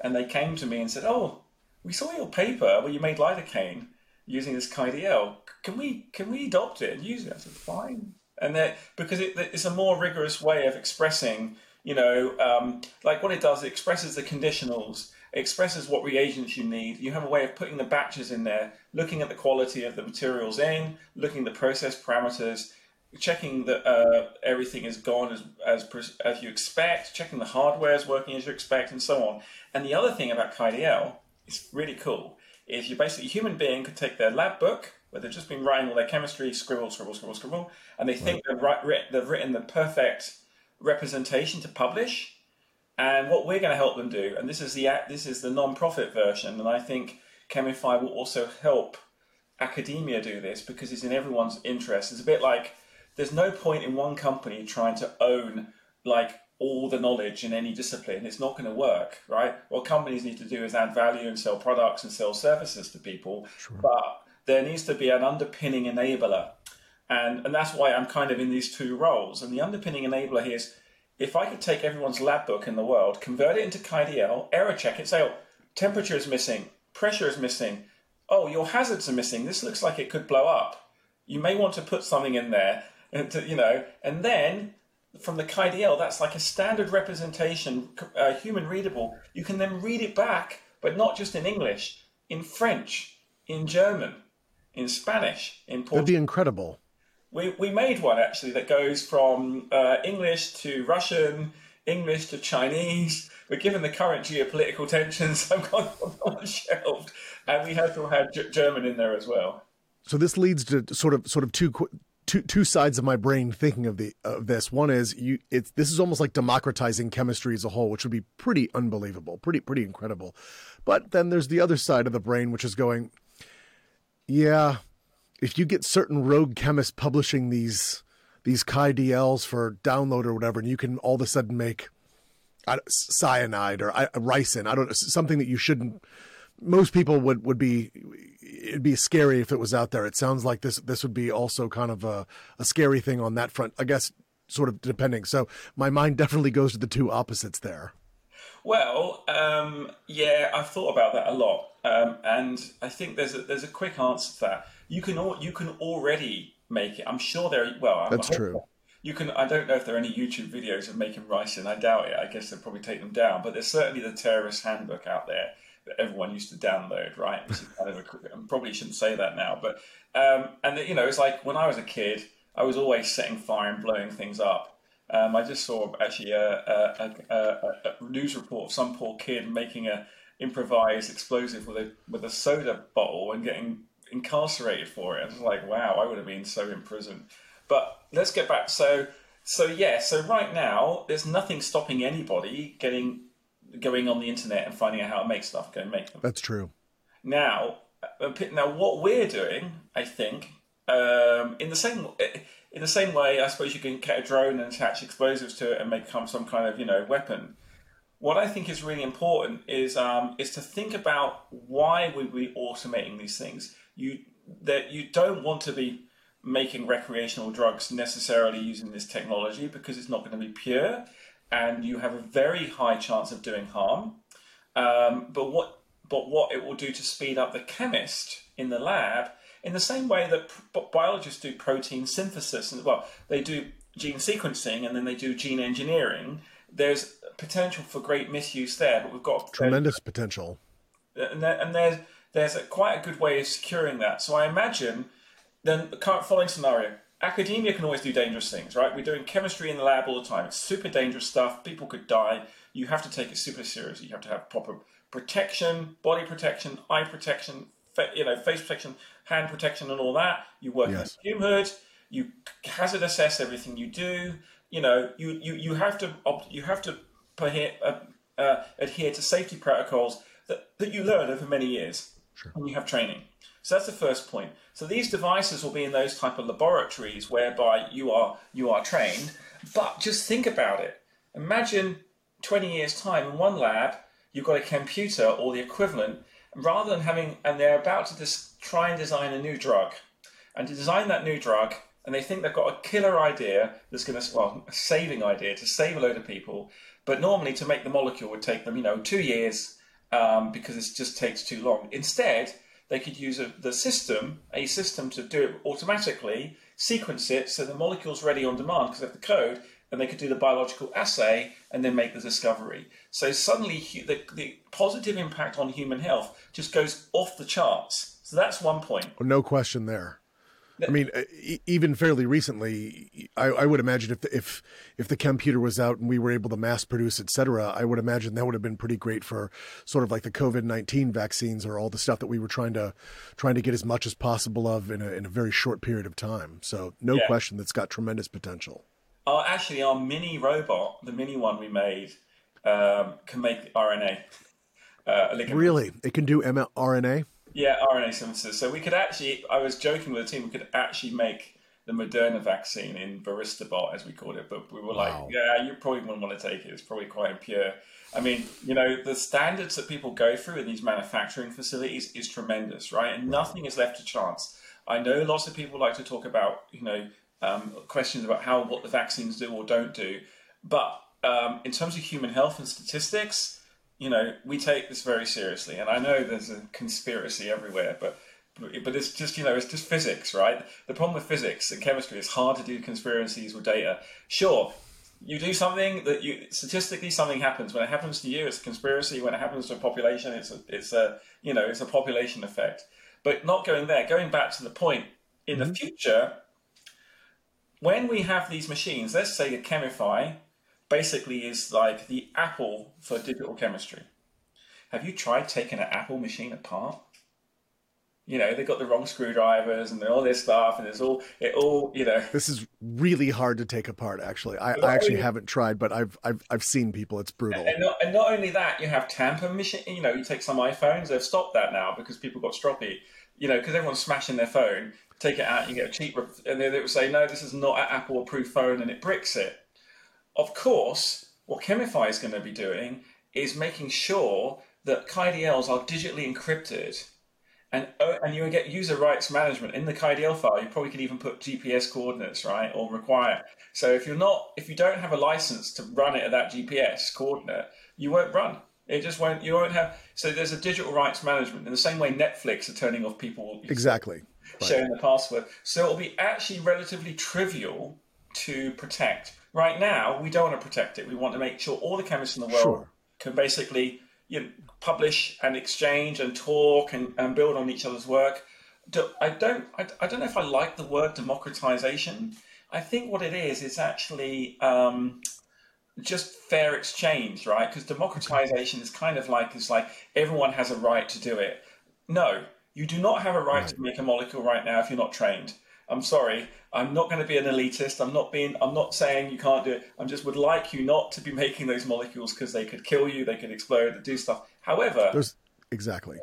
Speaker 2: and they came to me and said, "Oh, we saw your paper where you made lidocaine using this KDL. Can we can we adopt it and use it?" I said, "Fine." And that because it, it's a more rigorous way of expressing, you know, um, like what it does, it expresses the conditionals, it expresses what reagents you need. You have a way of putting the batches in there, looking at the quality of the materials in, looking at the process parameters, checking that uh, everything is gone as, as as you expect, checking the hardware is working as you expect, and so on. And the other thing about KDL is really cool is you basically a human being could take their lab book where they've just been writing all their chemistry, scribble, scribble, scribble, scribble, and they think they've, write, writ- they've written the perfect representation to publish. And what we're going to help them do, and this is the this is the non-profit version, and I think Chemify will also help academia do this because it's in everyone's interest. It's a bit like there's no point in one company trying to own like all the knowledge in any discipline. It's not going to work, right? What companies need to do is add value and sell products and sell services to people, but there needs to be an underpinning enabler. And, and that's why I'm kind of in these two roles. And the underpinning enabler here is if I could take everyone's lab book in the world, convert it into KDL, error check it, say, oh, temperature is missing, pressure is missing, oh, your hazards are missing. This looks like it could blow up. You may want to put something in there, to, you know, and then from the KDL, that's like a standard representation, uh, human readable. You can then read it back, but not just in English, in French, in German, in Spanish, in Portuguese.
Speaker 1: That'd be incredible.
Speaker 2: We, we made one actually that goes from uh, English to Russian, English to Chinese. But given the current geopolitical tensions, I've got on shelved, and we have to have German in there as well.
Speaker 1: So this leads to sort of sort of two two two sides of my brain thinking of the of this. One is you it's this is almost like democratizing chemistry as a whole, which would be pretty unbelievable, pretty pretty incredible. But then there's the other side of the brain which is going yeah, if you get certain rogue chemists publishing these these KDLs for download or whatever, and you can all of a sudden make cyanide or ricin, I don't know, something that you shouldn't. Most people would would be it'd be scary if it was out there. It sounds like this this would be also kind of a, a scary thing on that front. I guess sort of depending. So my mind definitely goes to the two opposites there.
Speaker 2: Well, um, yeah, I've thought about that a lot, um, and I think there's a, there's a quick answer to that. You can al- you can already make it. I'm sure there. Well, I'm
Speaker 1: That's true.
Speaker 2: You can. I don't know if there are any YouTube videos of making ricin. I doubt it. I guess they'll probably take them down. But there's certainly the terrorist handbook out there that everyone used to download. Right? Kind of probably shouldn't say that now. But um, and you know, it's like when I was a kid, I was always setting fire and blowing things up. Um, I just saw actually a, a, a, a, news report of some poor kid making a improvised explosive with a with a soda bottle and getting incarcerated for it. I was like, wow, I would have been so in prison. But let's get back. So so yeah. So right now, there's nothing stopping anybody getting going on the internet and finding out how to make stuff. Go and make them.
Speaker 1: That's true.
Speaker 2: Now, now what we're doing, I think, um, in the same in the same way, I suppose you can get a drone and attach explosives to it and make some some kind of you know weapon. What I think is really important is um, is to think about why we be automating these things. You that you don't want to be making recreational drugs necessarily using this technology because it's not going to be pure, and you have a very high chance of doing harm. Um, but what but what it will do to speed up the chemist in the lab, in the same way that p- biologists do protein synthesis, and well, they do gene sequencing and then they do gene engineering. There's potential for great misuse there, but we've got
Speaker 1: Tremendous potential.
Speaker 2: and, there, and there's there's a, quite a good way of securing that. So I imagine then the current following scenario. Academia can always do dangerous things, right? We're doing chemistry in the lab all the time. It's super dangerous stuff. People could die. You have to take it super seriously. You have to have proper protection, body protection, eye protection, you know, face protection, hand protection, and all that. You work yes. in a fume hood. You hazard assess everything you do. You know, you, you, you have to you have to adhere, uh, uh, adhere to safety protocols that, that you learn over many years,
Speaker 1: sure.
Speaker 2: and you have training. So that's the first point. So these devices will be in those type of laboratories whereby you are you are trained. But just think about it. Imagine 20 years time in one lab you've got a Chemputer or the equivalent, rather than having and they're about to just try and design a new drug, and to design that new drug. And they think they've got a killer idea that's going to, well, a saving idea to save a load of people. But normally, to make the molecule would take them, you know, two years um, because it just takes too long. Instead, they could use a, the system, a system to do it automatically, sequence it so the molecule's ready on demand because they have the code, and they could do the biological assay and then make the discovery. So suddenly, the, the positive impact on human health just goes off the charts. So that's one point.
Speaker 1: No question there. I mean, even fairly recently, I, I, would imagine if the, if if the Chemputer was out and we were able to mass produce, et cetera, I would imagine that would have been pretty great for sort of like the COVID nineteen vaccines or all the stuff that we were trying to trying to get as much as possible of in a in a very short period of time. So no yeah. question, that's got tremendous potential.
Speaker 2: Oh, actually, our mini robot, the mini one we made, um, can make RNA.
Speaker 1: Uh, really, it can do mRNA.
Speaker 2: Yeah, RNA synthesis. So we could actually, I was joking with the team, we could actually make the Moderna vaccine in VaristaBot, as we called it, but we were wow. like, yeah, you probably wouldn't want to take it. It's probably quite impure. I mean, you know, the standards that people go through in these manufacturing facilities is tremendous, right? And nothing is left to chance. I know lots of people like to talk about, you know, um, questions about how what the vaccines do or don't do, but um, in terms of human health and statistics, you know, we take this very seriously, and I know there's a conspiracy everywhere, but but it's just you know it's just physics, right? The problem with physics and chemistry is hard to do conspiracies with data. Sure, you do something that you statistically something happens. When it happens to you, it's a conspiracy. When it happens to a population, it's a it's a you know it's a population effect. But not going there. Going back to the point in mm-hmm. the future, when we have these machines, let's say a Chemify basically is like the Apple for digital chemistry. Have you tried taking an Apple machine apart? You know, they've got the wrong screwdrivers and all this stuff, and it's all it all. You know,
Speaker 1: this is really hard to take apart. Actually, I, I actually only, haven't tried, but I've I've I've seen people. It's brutal.
Speaker 2: And not, and not only that, you have tamper machine. You know, you take some iPhones. They've stopped that now because people got stroppy. You know, because everyone's smashing their phone. Take it out, you get a cheap, and then they would say, no, this is not an Apple approved phone, and it bricks it. Of course, what Chemify is going to be doing is making sure that KDLs are digitally encrypted. And, oh, and you get user rights management in the KDL file. You probably could even put GPS coordinates, right, or require. So if you're not, if you don't have a license to run it at that GPS coordinate, you won't run. It just won't. You won't have. So there's a digital rights management in the same way Netflix are turning off people
Speaker 1: exactly
Speaker 2: sharing right. the password. So it'll be actually relatively trivial to protect. Right now, we don't want to protect it. We want to make sure all the chemists in the world sure. can basically you know, publish and exchange and talk and, and build on each other's work. I don't, I, I don't know if I like the word democratization. I think what it is, is actually um, just fair exchange, right? Because democratization is kind of like it's like everyone has a right to do it. No, you do not have a right, right. to make a molecule right now if you're not trained. I'm sorry. I'm not going to be an elitist. I'm not being. I'm not saying you can't do it. I just would like you not to be making those molecules because they could kill you. They could explode. They do stuff. However,
Speaker 1: There's, exactly.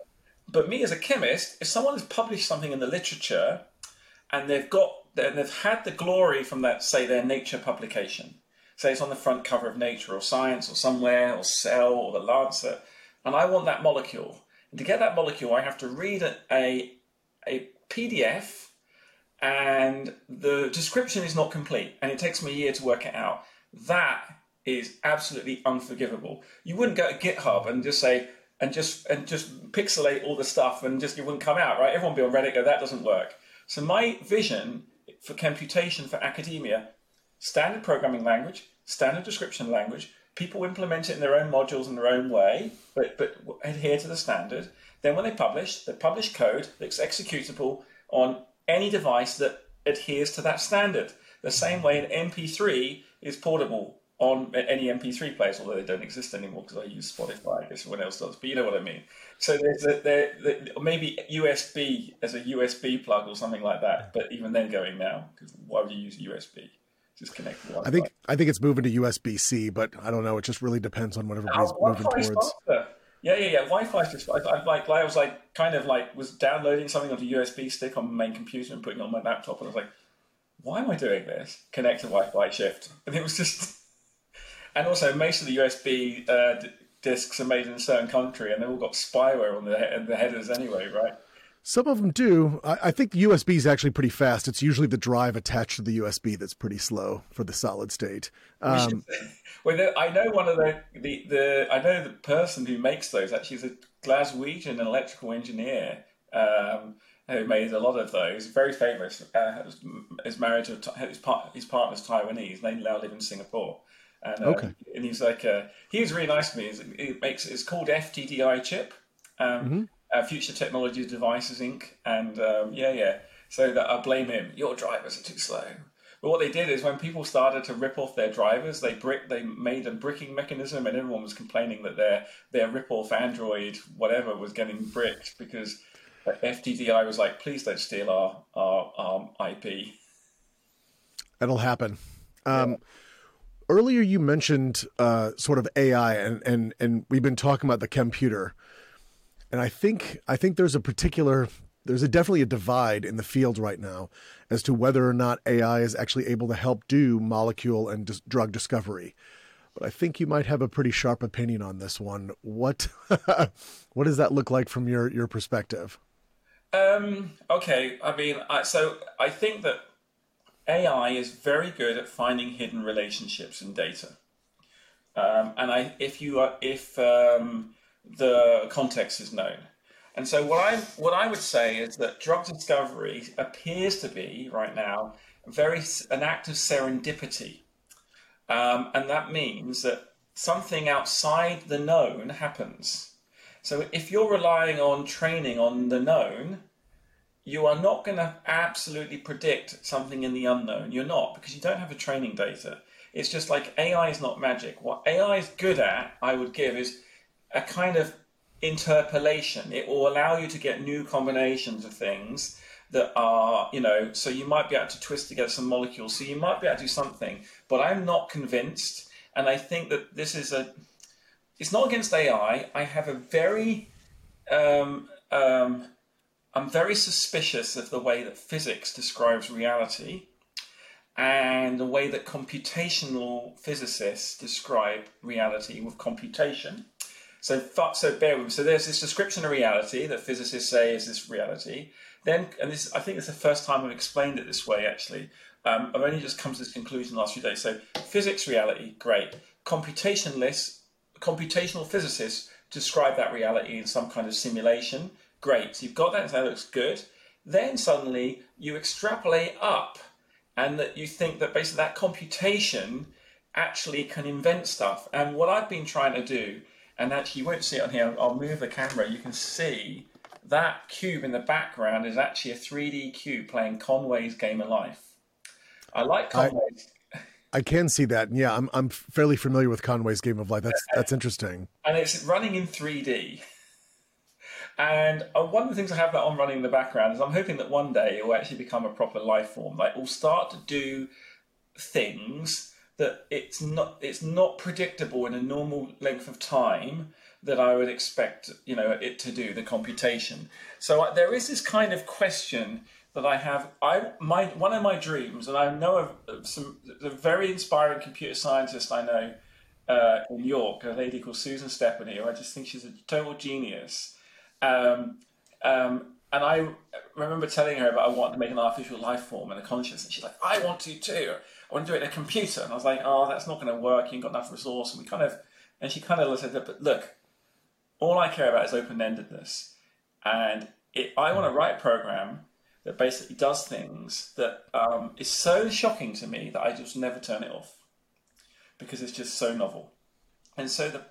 Speaker 2: But me as a chemist, if someone has published something in the literature, and they've got and they've had the glory from that, say their Nature publication, say it's on the front cover of Nature or Science or somewhere or Cell or the Lancet, and I want that molecule. And to get that molecule, I have to read a, a, a PDF and the description is not complete and it takes me a year to work it out. That is absolutely unforgivable. You wouldn't go to GitHub and just say and just and just pixelate all the stuff and just it wouldn't come out, right? Everyone be on Reddit go, that doesn't work. So my vision for computation for academia, standard programming language, standard description language, People implement it in their own modules in their own way, but but adhere to the standard. Then when they publish, they publish code that's executable on any device that adheres to that standard. The same way an MP3 is portable on any MP3 players, although they don't exist anymore because I use Spotify. I guess everyone else does, but you know what I mean. So there's a, there, there, maybe USB as a USB plug or something like that. But even then, going now because why would you use USB? Just connect.
Speaker 1: I think I think it's moving to USB C, but I don't know. It just really depends on what everybody's oh, moving towards.
Speaker 2: Yeah, yeah, yeah. Wi-Fi is just I, I, like I was like kind of like was downloading something onto a USB stick on my main computer and putting it on my laptop, and I was like, why am I doing this? Connect to Wi-Fi shift, and it was just and also, most of the USB uh, discs are made in a certain country, and they've all got spyware on the, the headers anyway, right?
Speaker 1: Some of them do. I, I, think the USB is actually pretty fast. It's usually the drive attached to the USB that's pretty slow for the solid state. Um,
Speaker 2: well, I know one of the, the, the I know the person who makes those actually is a Glaswegian an electrical engineer um, who made a lot of those. Very famous. Uh, is married to his, part, his partner's Taiwanese. They now live in Singapore. And, uh, okay. And he's like, uh, he was really nice to me. It makes it's called FTDI chip, um, mm-hmm. Uh, Future Technologies Devices Inc. And um, yeah, yeah. So that I blame him. Your drivers are too slow. But what they did is when people started to rip off their drivers, they brick they made a bricking mechanism, and everyone was complaining that their their rip off Android whatever was getting bricked because FTDI was like, please don't steal our our, our IP.
Speaker 1: That'll happen. Um, yeah earlier you mentioned uh, sort of AI, and and and we've been talking about the Chemputer, and I think I think there's a particular there's a, definitely a divide in the field right now as to whether or not AI is actually able to help do molecule and dis- drug discovery. But I think you might have a pretty sharp opinion on this one. What what does that look like from your your perspective?
Speaker 2: Um, okay, I mean, I, so I think that AI is very good at finding hidden relationships in data. Um, and I, if you are, if um, the context is known, and so what I what I would say is that drug discovery appears to be right now very an act of serendipity, um, and that means that something outside the known happens. So if you're relying on training on the known, you are not going to absolutely predict something in the unknown. You're not because you don't have the training data. It's just like AI is not magic. What AI is good at, I would give, is a kind of interpolation. It will allow you to get new combinations of things that are, you know, so you might be able to twist together some molecules. So you might be able to do something, but I'm not convinced. And I think that this is a, it's not against AI. I have a very, um, um, I'm very suspicious of the way that physics describes reality and the way that computational physicists describe reality with computation. So, so bear with me. So there's this description of reality that physicists say is this reality. Then, and this I think it's the first time I've explained it this way. Actually, um, I've only just come to this conclusion the last few days. So physics reality, great. Computationalists, computational physicists describe that reality in some kind of simulation Great, so you've got that, that looks good. Then suddenly you extrapolate up and that you think that basically that computation actually can invent stuff. And what I've been trying to do, and actually you won't see it on here, I'll move the camera, you can see that cube in the background is actually a 3D cube playing Conway's Game of Life. I like Conway's.
Speaker 1: I, I can see that. Yeah, I'm I'm fairly familiar with Conway's Game of Life. That's that's interesting.
Speaker 2: And it's running in 3D. And uh, one of the things I have that on running in the background is I'm hoping that one day it will actually become a proper life form. Like, it will start to do things that it's not it's not predictable in a normal length of time that I would expect you know it to do the computation. So uh, there is this kind of question that I have. I my one of my dreams, and I know of some a very inspiring computer scientist I know uh, in York, a lady called Susan Stepney, who I just think she's a total genius um, um, and I remember telling her about I want to make an artificial life form and a conscience, and she's like, "I want to too. I want to do it in a computer." And I was like, "Oh, that's not going to work. You have got enough resource." And we kind of, and she kind of said, "But look, all I care about is open endedness, and it, I want to write a program that basically does things that um, is so shocking to me that I just never turn it off because it's just so novel." And so the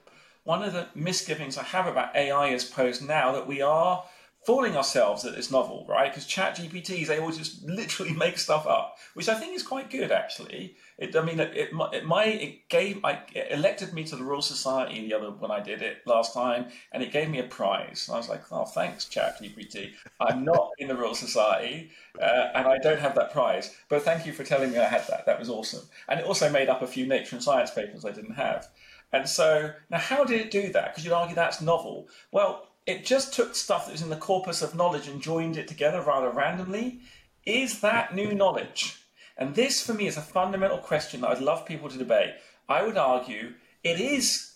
Speaker 2: one of the misgivings I have about AI is posed now that we are fooling ourselves that it's novel, right? Because chat GPTs, they all just literally make stuff up, which I think is quite good, actually. It, I mean, it, it, it, my, it gave, I, it elected me to the Royal Society the other, when I did it last time, and it gave me a prize. And I was like, oh, thanks, chat GPT. I'm not in the Royal Society, uh, and I don't have that prize, but thank you for telling me I had that. That was awesome. And it also made up a few Nature and Science papers I didn't have. And so, now how did it do that? Because you'd argue that's novel. Well, it just took stuff that was in the corpus of knowledge and joined it together rather randomly. Is that new knowledge? And this, for me, is a fundamental question that I'd love people to debate. I would argue it is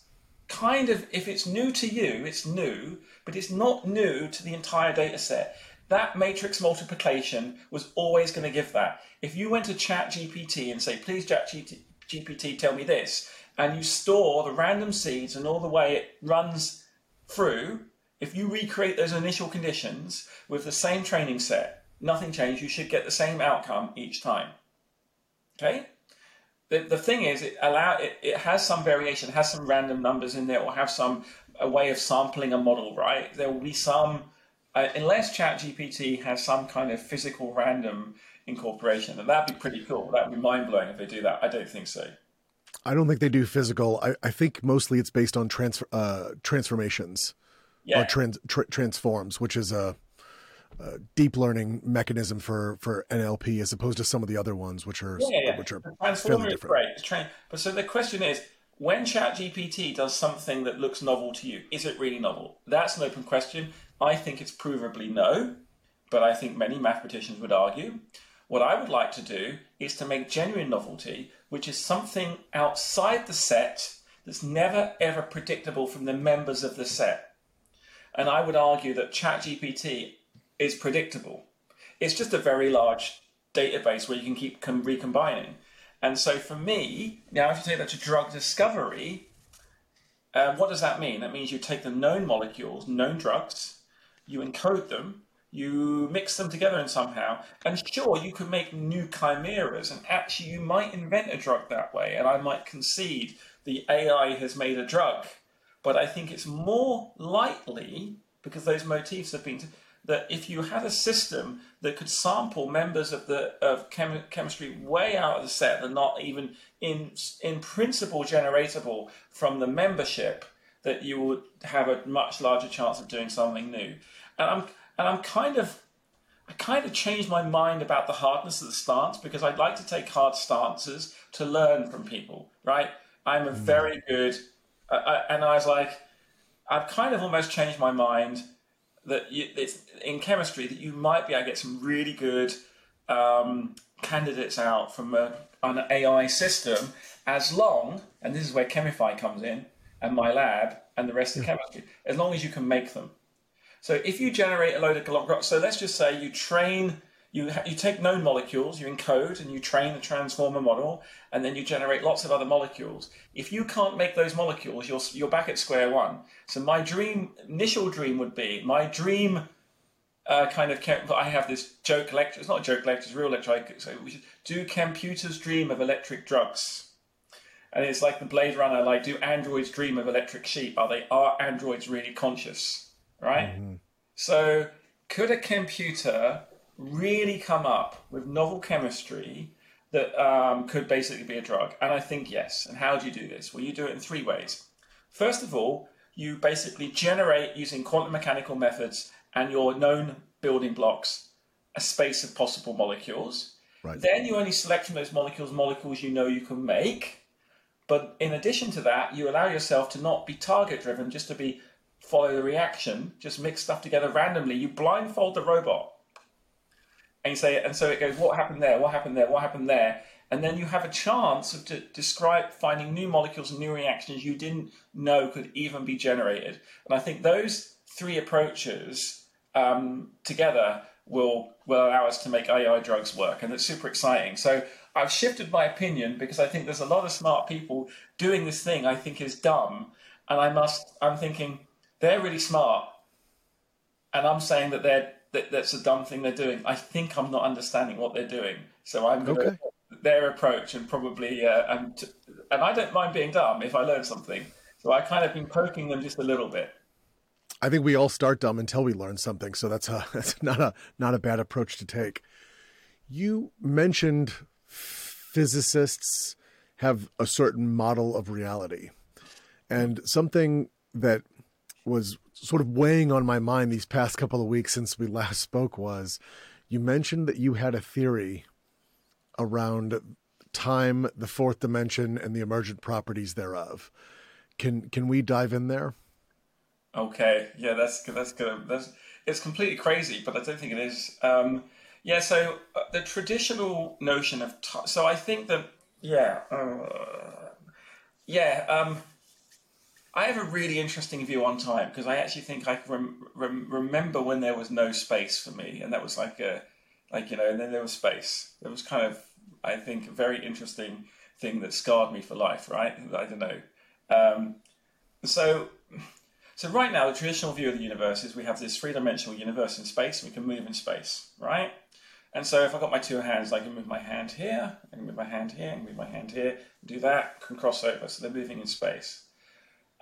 Speaker 2: kind of, if it's new to you, it's new, but it's not new to the entire data set. That matrix multiplication was always going to give that. If you went to Chat GPT and say, please, Chat GPT, tell me this, and you store the random seeds and all the way it runs through, if you recreate those initial conditions with the same training set, nothing changed, you should get the same outcome each time. Okay? The, the thing is, it allow it, it has some variation, has some random numbers in there, or have some a way of sampling a model, right? There will be some, uh, unless ChatGPT has some kind of physical random incorporation, and that'd be pretty cool. That'd be mind blowing if they do that. I don't think so.
Speaker 1: I don't think they do physical. I, I think mostly it's based on transfer uh, transformations yeah. or trans, tra- transforms, which is a, a, deep learning mechanism for, for NLP as opposed to some of the other ones, which are yeah, yeah. which are fairly different.
Speaker 2: Great. Tra- but so the question is, when ChatGPT does something that looks novel to you, is it really novel? That's an open question. I think it's provably no, but I think many mathematicians would argue. What I would like to do is to make genuine novelty, which is something outside the set that's never ever predictable from the members of the set. And I would argue that ChatGPT is predictable. It's just a very large database where you can keep recombining. And so for me, now if you take that to drug discovery, uh, what does that mean? That means you take the known molecules, known drugs, you encode them, you mix them together in somehow, and sure, you can make new chimeras, and actually, you might invent a drug that way, and I might concede the AI has made a drug, but I think it's more likely because those motifs have been that if you had a system that could sample members of the of chem- chemistry way out of the set, and not even in in principle generatable from the membership, that you would have a much larger chance of doing something new. And I'm and I'm kind of I kind of changed my mind about the hardness of the stance because I'd like to take hard stances to learn from people, right? I'm a mm. very good, I, and I was like, I've kind of almost changed my mind that you, it's in chemistry that you might be able to get some really good um, candidates out from a, an AI system as long, and this is where Chemify comes in, and my lab and the rest of chemistry, as long as you can make them. So if you generate a load of so let's just say you train, you you take known molecules, you encode and you train the transformer model, and then you generate lots of other molecules. If you can't make those molecules, you're you're back at square one. So my dream, initial dream would be my dream. Uh, kind of, I have this joke lecture. It's not a joke lecture; it's real lecture. So we should do computers dream of electric drugs, and it's like the Blade Runner. Like, do androids dream of electric sheep? Are they are androids really conscious? right? Mm-hmm. So, could a computer really come up with novel chemistry that um, could basically be a drug? And I think yes. And how do you do this? Well, you do it in three ways. First of all, you basically generate using quantum mechanical methods and your known building blocks a space of possible molecules. Right. Then you only select from those molecules molecules you know you can make. But in addition to that, you allow yourself to not be target driven, just to be follow the reaction, just mix stuff together randomly. You blindfold the robot. And you say, and so it goes, what happened there? What happened there? What happened there? And then you have a chance of to describe finding new molecules and new reactions you didn't know could even be generated. And I think those three approaches um, together will will allow us to make AI drugs work, and it's super exciting. So I've shifted my opinion because I think there's a lot of smart people doing this thing I think is dumb, and I must. I'm thinking they're really smart, and I'm saying that they're that, that's a dumb thing they're doing. I think I'm not understanding what they're doing, so I'm going okay. their approach and probably uh, and and I don't mind being dumb if I learn something. So I kind of been poking them just a little bit.
Speaker 1: I think we all start dumb until we learn something. So that's a that's not a not a bad approach to take. You mentioned physicists have a certain model of reality. And something that was sort of weighing on my mind these past couple of weeks since we last spoke was you mentioned that you had a theory around time, the fourth dimension, and the emergent properties thereof. Can can we dive in there?
Speaker 2: Okay, yeah, that's that's good. That's it's completely crazy, but I don't think it is. Um, yeah, so uh, the traditional notion of time. So I think that yeah, uh, yeah. Um, I have a really interesting view on time because I actually think I rem- rem- remember when there was no space for me, and that was like a like you know, and then there was space. It was kind of I think a very interesting thing that scarred me for life. Right? I don't know. Um, so so right now, the traditional view of the universe is we have this three-dimensional universe in space, and we can move in space, right? And so if I've got my two hands, I can move my hand here, I can move my hand here, can move my hand here, do that, can cross over. So they're moving in space.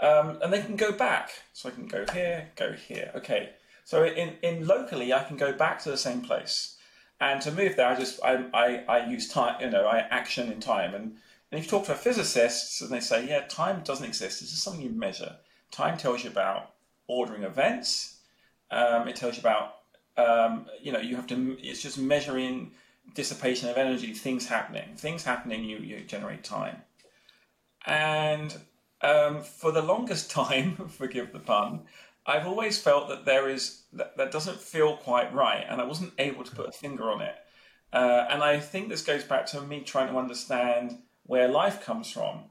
Speaker 2: Um, and they can go back. So I can go here, go here. Okay. So in, in locally, I can go back to the same place. And to move there, I just I, I, I use time, you know, I action in time. And, and if you talk to a physicist, and they say, yeah, time doesn't exist. It's just something you measure. Time tells you about ordering events. Um, it tells you about, um, you know, you have to, it's just measuring dissipation of energy, things happening. Things happening, you, you generate time. And um, for the longest time, forgive the pun, I've always felt that there is, that, that doesn't feel quite right. And I wasn't able to put a finger on it. Uh, and I think this goes back to me trying to understand where life comes from.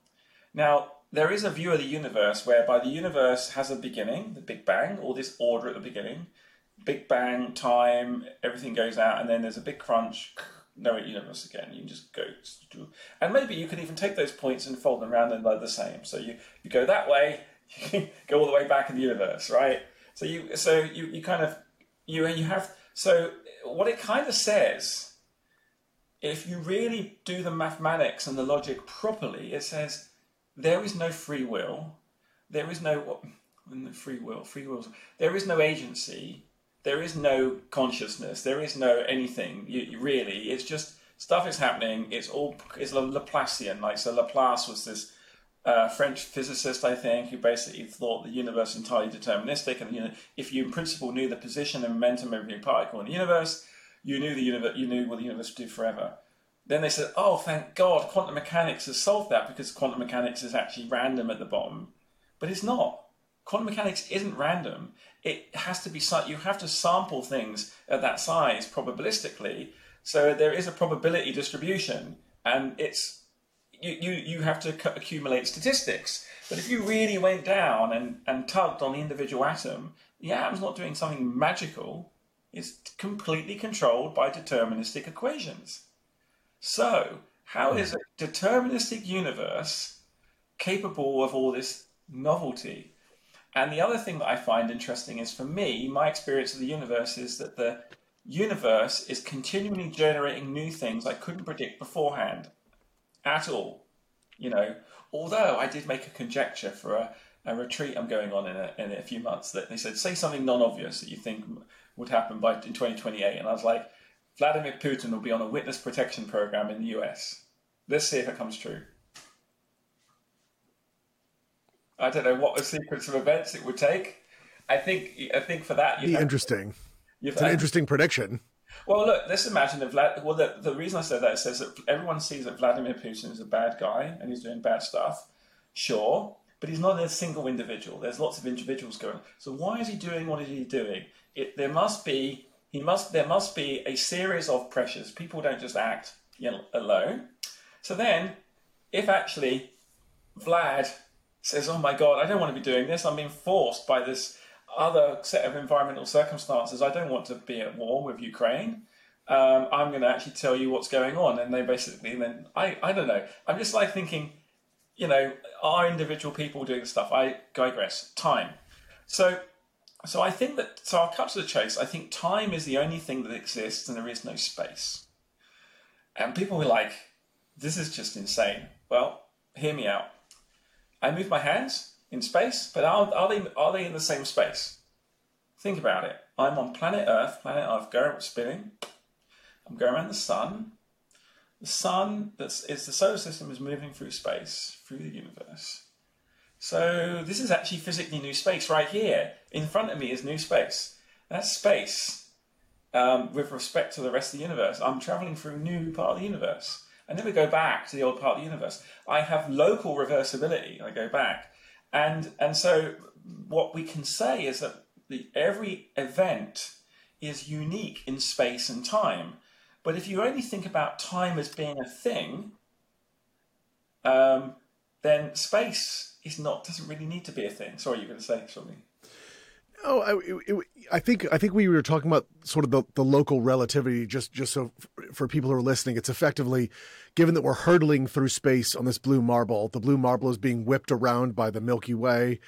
Speaker 2: Now, there is a view of the universe whereby the universe has a beginning, the Big Bang, all this order at the beginning. Big Bang, time, everything goes out, and then there's a big crunch, no universe again. You can just go, and maybe you can even take those points and fold them around and they're the same. So you, you go that way, you go all the way back in the universe, right? So you so you, you kind of you you have so what it kind of says, if you really do the mathematics and the logic properly, it says there is no free will. There is no free will. Free will. There is no agency. There is no consciousness. There is no anything. You, really, it's just stuff is happening. It's all it's Laplacian. Like so, Laplace was this uh, French physicist, I think, who basically thought the universe entirely deterministic, and you know, if you in principle knew the position and momentum of every particle in the universe, you knew the universe. You knew what the universe would do forever. Then they said, oh, thank God, quantum mechanics has solved that because quantum mechanics is actually random at the bottom. But it's not. Quantum mechanics isn't random. It has to be, you have to sample things at that size probabilistically. So there is a probability distribution and it's, you, you, you have to accumulate statistics. But if you really went down and, and tugged on the individual atom, the atom's not doing something magical. It's completely controlled by deterministic equations. So, how is a deterministic universe capable of all this novelty? And the other thing that I find interesting is for me, my experience of the universe is that the universe is continually generating new things I couldn't predict beforehand at all. You know, although I did make a conjecture for a, a retreat I'm going on in a, in a few months that they said, say something non obvious that you think would happen by in 2028. And I was like, Vladimir Putin will be on a witness protection program in the US. Let's see if it comes true. I don't know what the sequence of events it would take. I think I think for that
Speaker 1: be interesting. it's an interesting prediction.
Speaker 2: Well, look, let's imagine that Vlad. Well, the, the reason I said that is says that everyone sees that Vladimir Putin is a bad guy and he's doing bad stuff. Sure, but he's not a single individual. There's lots of individuals going. So why is he doing what is he doing? It, there must be he must there must be a series of pressures. People don't just act you know, alone. So then, if actually Vlad says, "Oh my God, I don't want to be doing this. I'm being forced by this other set of environmental circumstances. I don't want to be at war with Ukraine. Um, I'm going to actually tell you what's going on." And they basically then I I don't know. I'm just like thinking, you know, are individual people doing stuff? I digress. Time. So so I think that, so I'll cut to the chase. I think time is the only thing that exists and there is no space. And people are like, this is just insane. Well, hear me out. I move my hands in space, but are, are they are they in the same space? Think about it. I'm on planet Earth. Planet Earth going spinning. I'm going around the sun. The sun that's is the solar system is moving through space, through the universe. So this is actually physically new space right here. In front of me is new space. That's space um, with respect to the rest of the universe. I'm traveling through a new part of the universe. I never go back to the old part of the universe. I have local reversibility. I go back, and and so what we can say is that the, every event is unique in space and time. But if you only think about time as being a thing, um, then space is not doesn't really need to be a thing. Sorry, you're going to say something.
Speaker 1: Oh, I, it, I, think I think we were talking about sort of the, the local relativity. Just just so for people who are listening, it's effectively given that we're hurtling through space on this blue marble. The blue marble is being whipped around by the Milky Way,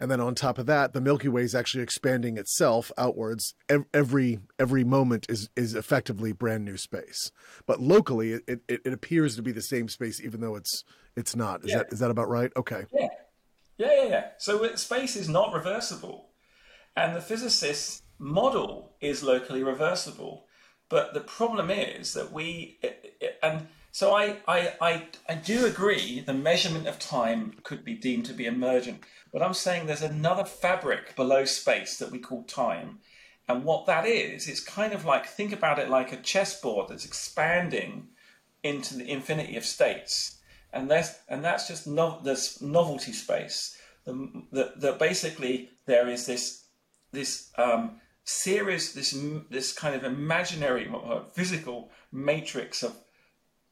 Speaker 1: and then on top of that, the Milky Way is actually expanding itself outwards. Every every moment is is effectively brand new space. But locally, it, it, it appears to be the same space, even though it's it's not. Is yeah. that is that about right? Okay.
Speaker 2: Yeah. Yeah, yeah, yeah. So uh, space is not reversible. And the physicists' model is locally reversible. But the problem is that we, and so I, I, I, I do agree the measurement of time could be deemed to be emergent. But I'm saying there's another fabric below space that we call time. And what that is, it's kind of like, think about it like a chessboard that's expanding into the infinity of states. And that's, and that's just no, this novelty space. The, basically, there is this this um, series, this this kind of imaginary uh, physical matrix of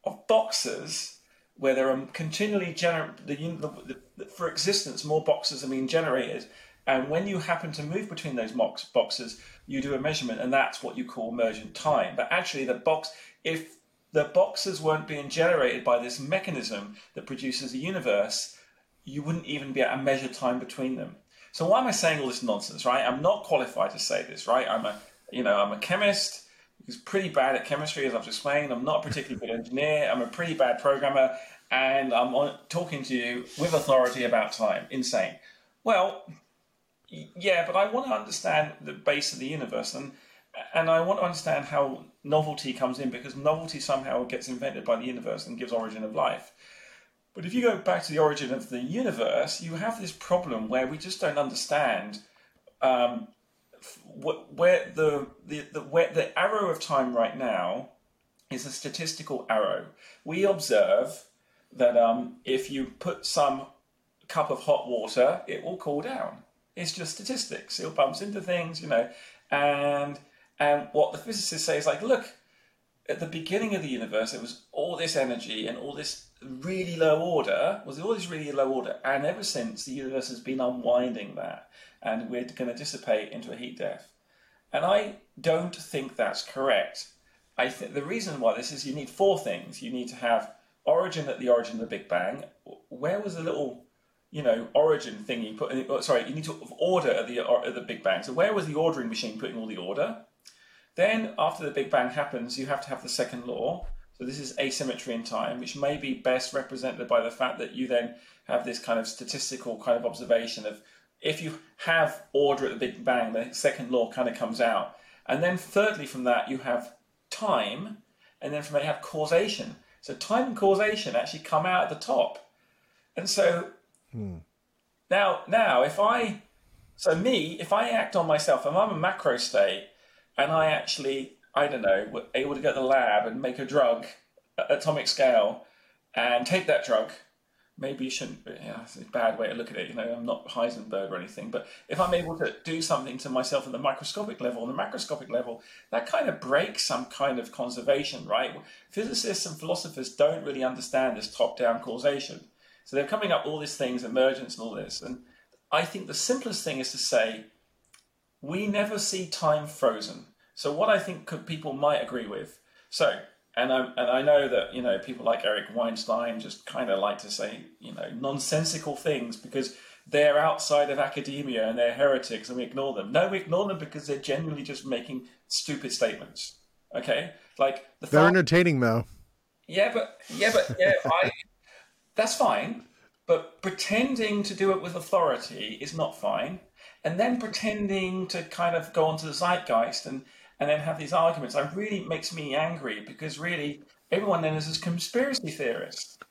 Speaker 2: of boxes where there are continually gener- the, the, the, for existence more boxes are being generated. And when you happen to move between those box, boxes you do a measurement and that's what you call emergent time. But actually the box if the boxes weren't being generated by this mechanism that produces the universe you wouldn't even be able to measure time between them so why am I saying all this nonsense, right? I'm not qualified to say this, right? I'm a, you know, I'm a chemist who's pretty bad at chemistry, as I've explained. I'm not a particularly good engineer. I'm a pretty bad programmer, and I'm on, talking to you with authority about time. Insane. Well, yeah, but I want to understand the base of the universe, and and I want to understand how novelty comes in because novelty somehow gets invented by the universe and gives origin of life. But if you go back to the origin of the universe, you have this problem where we just don't understand um, where the, the, the, where the arrow of time right now is a statistical arrow. We observe that um, if you put some cup of hot water, it will cool down. It's just statistics. It bumps into things, you know, and and what the physicists say is like, look, at the beginning of the universe, it was all this energy and all this really low order was always really low order, and ever since the universe has been unwinding that, and we're going to dissipate into a heat death. And I don't think that's correct. I think the reason why this is you need four things. You need to have origin at the origin of the Big Bang. Where was the little, you know, origin thing you put? In, oh, sorry, you need to order at the at the Big Bang. So where was the ordering machine putting all the order? Then after the Big Bang happens, you have to have the second law. So this is asymmetry in time, which may be best represented by the fact that you then have this kind of statistical kind of observation of if you have order at the Big Bang, the second law kind of comes out. And then thirdly from that you have time, and then from that you have causation. So time and causation actually come out at the top. And so hmm. now now if I so me, if I act on myself, if I'm a macro state and I actually I don't know, were able to go to the lab and make a drug at atomic scale and take that drug. Maybe you shouldn't. Yeah, it's a bad way to look at it. You know, I'm not Heisenberg or anything, but if I'm able to do something to myself at the microscopic level, on the macroscopic level, that kind of breaks some kind of conservation, right? Physicists and philosophers don't really understand this top-down causation, so they're coming up all these things, emergence and all this. And I think the simplest thing is to say, we never see time frozen so what I think could, people might agree with. So, and I and I know that you know people like Eric Weinstein just kind of like to say you know nonsensical things because they're outside of academia and they're heretics and we ignore them. No, we ignore them because they're genuinely just making stupid statements. Okay, like
Speaker 1: the they're fact, entertaining though.
Speaker 2: Yeah, but yeah, but yeah, I. That's fine. But pretending to do it with authority is not fine. And then pretending to kind of go onto the zeitgeist and, and then have these arguments, it really makes me angry because really everyone then is a conspiracy theorist.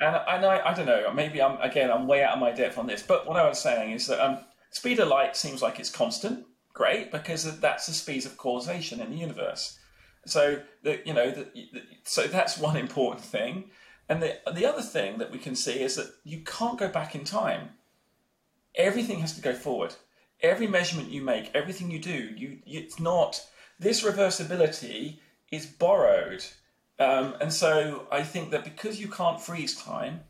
Speaker 2: And, and I, I don't know, maybe I'm, again, I'm way out of my depth on this, but what I was saying is that um, speed of light seems like it's constant. Great, because that's the speed of causation in the universe. So, the, you know, the, the, so that's one important thing. And the, the other thing that we can see is that you can't go back in time. Everything has to go forward. Every measurement you make, everything you do, you, it's not, this reversibility is borrowed. Um, and so I think that because you can't freeze time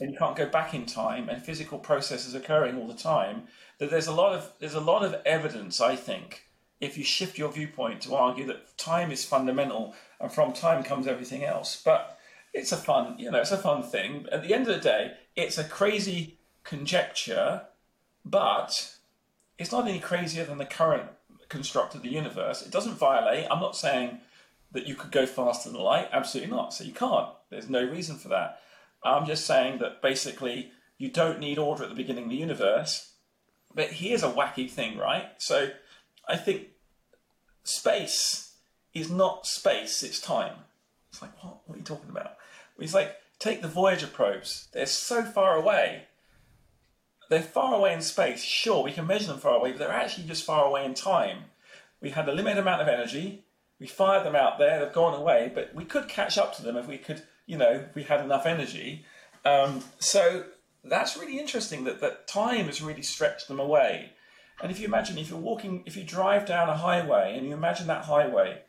Speaker 2: and you can't go back in time and physical processes occurring all the time, that there's a lot of there's a lot of evidence, I think, if you shift your viewpoint to argue that time is fundamental and from time comes everything else. But it's a fun, you know, it's a fun thing. At the end of the day, it's a crazy conjecture, but it's not any crazier than the current construct of the universe. It doesn't violate. I'm not saying that you could go faster than light. Absolutely not. So you can't. There's no reason for that. I'm just saying that basically you don't need order at the beginning of the universe. But here's a wacky thing, right? So I think space is not space, it's time. It's like, what? What are you talking about? It's like, take the Voyager probes. They're so far away. They're far away in space. Sure, we can measure them far away, but they're actually just far away in time. We had a limited amount of energy. We fired them out there. They've gone away, but we could catch up to them if we could, you know, if we had enough energy. Um, so that's really interesting that, that time has really stretched them away. And if you imagine, if you're walking, if you drive down a highway and you imagine that highway,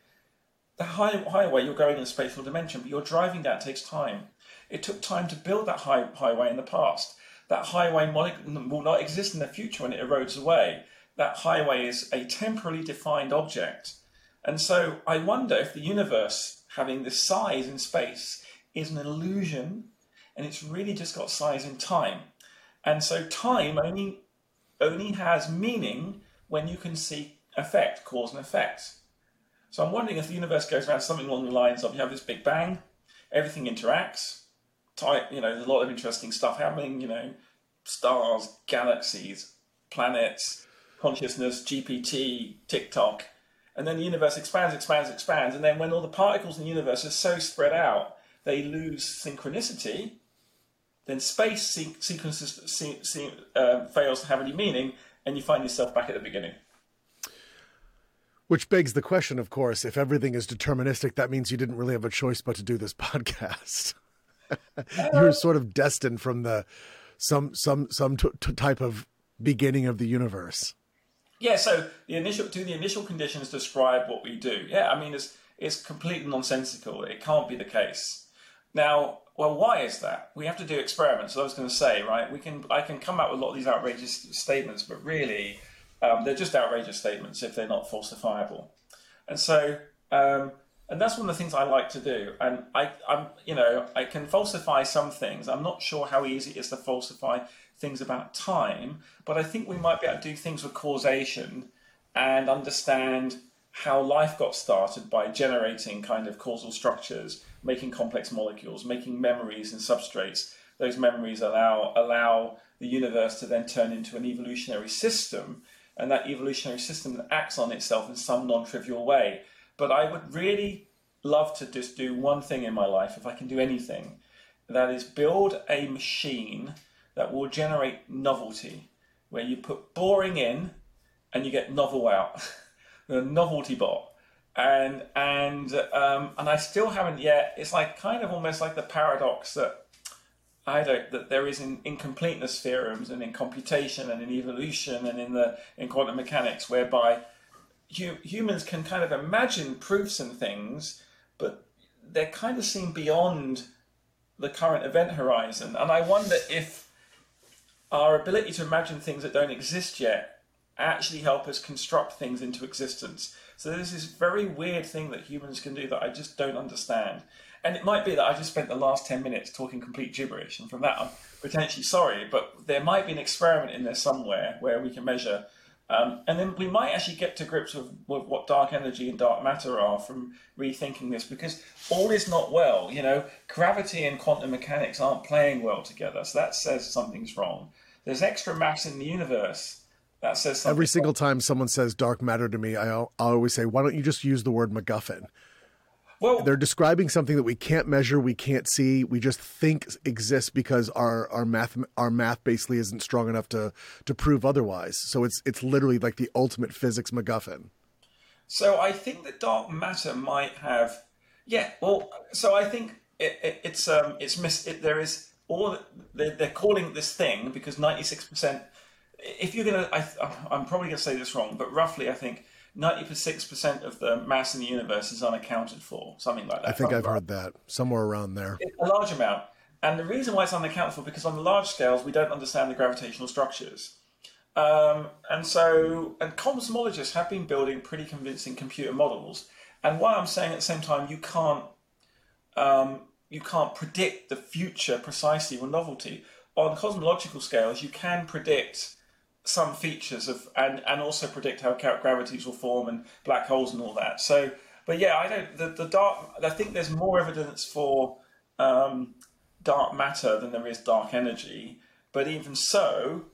Speaker 2: the high, highway you're going in a spatial dimension, but you're driving down takes time. It took time to build that high, highway in the past. That highway will not exist in the future when it erodes away. That highway is a temporally defined object. And so I wonder if the universe, having this size in space, is an illusion and it's really just got size in time. And so time only only has meaning when you can see effect, cause and effect. So I'm wondering if the universe goes around something along the lines of you have this Big Bang, everything interacts, type, you know, there's a lot of interesting stuff happening, you know, stars, galaxies, planets, consciousness, GPT, TikTok, and then the universe expands, expands, expands, and then when all the particles in the universe are so spread out, they lose synchronicity, then space sequences uh, fails to have any meaning, and you find yourself back at the beginning.
Speaker 1: Which begs the question, of course, if everything is deterministic, that means you didn't really have a choice but to do this podcast. you were sort of destined from the some some some t- t- type of beginning of the universe.
Speaker 2: Yeah. So the initial do the initial conditions describe what we do? Yeah. I mean, it's it's completely nonsensical. It can't be the case. Now, well, why is that? We have to do experiments. I was going to say, right? We can I can come up with a lot of these outrageous statements, but really, um, they're just outrageous statements if they're not falsifiable. And so, um, and that's one of the things I like to do. And I, I'm, you know, I can falsify some things. I'm not sure how easy it is to falsify things about time, but I think we might be able to do things with causation and understand how life got started by generating kind of causal structures, making complex molecules, making memories and substrates. Those memories allow allow the universe to then turn into an evolutionary system, and that evolutionary system that acts on itself in some non-trivial way. But I would really love to just do one thing in my life, if I can do anything, that is build a machine that will generate novelty, where you put boring in and you get novel out. the novelty bot. And and um, and I still haven't yet. It's like kind of almost like the paradox that I don't that there is in incompleteness theorems and in computation and in evolution and in the in quantum mechanics, whereby hu- humans can kind of imagine proofs and things, but they kind of seem beyond the current event horizon. And I wonder if our ability to imagine things that don't exist yet actually help us construct things into existence. So there's this very weird thing that humans can do that I just don't understand. And it might be that I just spent the last 10 minutes talking complete gibberish, and from that I'm potentially sorry, but there might be an experiment in there somewhere where we can measure Um, and then we might actually get to grips with, with, what dark energy and dark matter are from rethinking this because all is not well. You know, gravity and quantum mechanics aren't playing well together. So that says something's wrong. There's extra mass in the universe. That says.
Speaker 1: Every single time someone says dark matter to me, I, I always say, why don't you just use the word MacGuffin? Well, they're describing something that we can't measure, we can't see, we just think exists because our our math our math basically isn't strong enough to to prove otherwise. So it's it's literally like the ultimate physics MacGuffin.
Speaker 2: So I think that dark matter might have, yeah. Well, so I think it, it, it's um it's mis it, there is all they're, they're calling this thing because ninety six percent. If you're gonna, I, I'm probably gonna say this wrong, but roughly I think 96% of the mass in the universe is unaccounted for, something like that.
Speaker 1: I think I've heard that somewhere around there.
Speaker 2: A large amount. And the reason why it's unaccounted for, because on the large scales, we don't understand the gravitational structures. Um, and so, and cosmologists have been building pretty convincing computer models. And while I'm saying at the same time, you can't, um, you can't predict the future precisely with novelty. On cosmological scales, you can predict some features of and and also predict how gravities will form and black holes and all that. So, but yeah, I don't the, the dark. I think there's more evidence for um, dark matter than there is dark energy. But even so,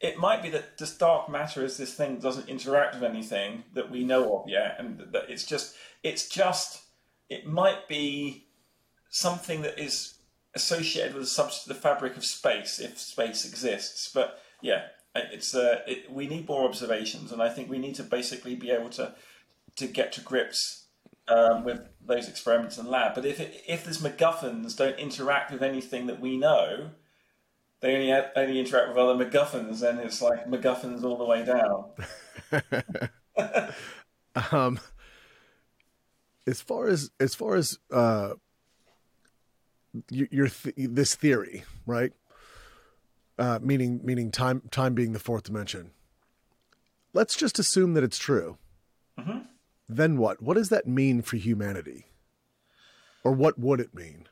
Speaker 2: it might be that this dark matter is this thing that doesn't interact with anything that we know of yet, and that it's just it's just it might be something that is associated with the, the fabric of space if space exists. But yeah, it's uh, it, we need more observations, and I think we need to basically be able to to get to grips um, with those experiments in lab. But if it, if these MacGuffins don't interact with anything that we know, they only have, only interact with other MacGuffins, and it's like MacGuffins all the way
Speaker 1: down. um, as far as as far as uh, your, your th- this theory, right? Uh, meaning meaning time time being the fourth dimension. Let's just assume that it's true. Mm-hmm. Then what? What does that mean for humanity? Or what would it mean?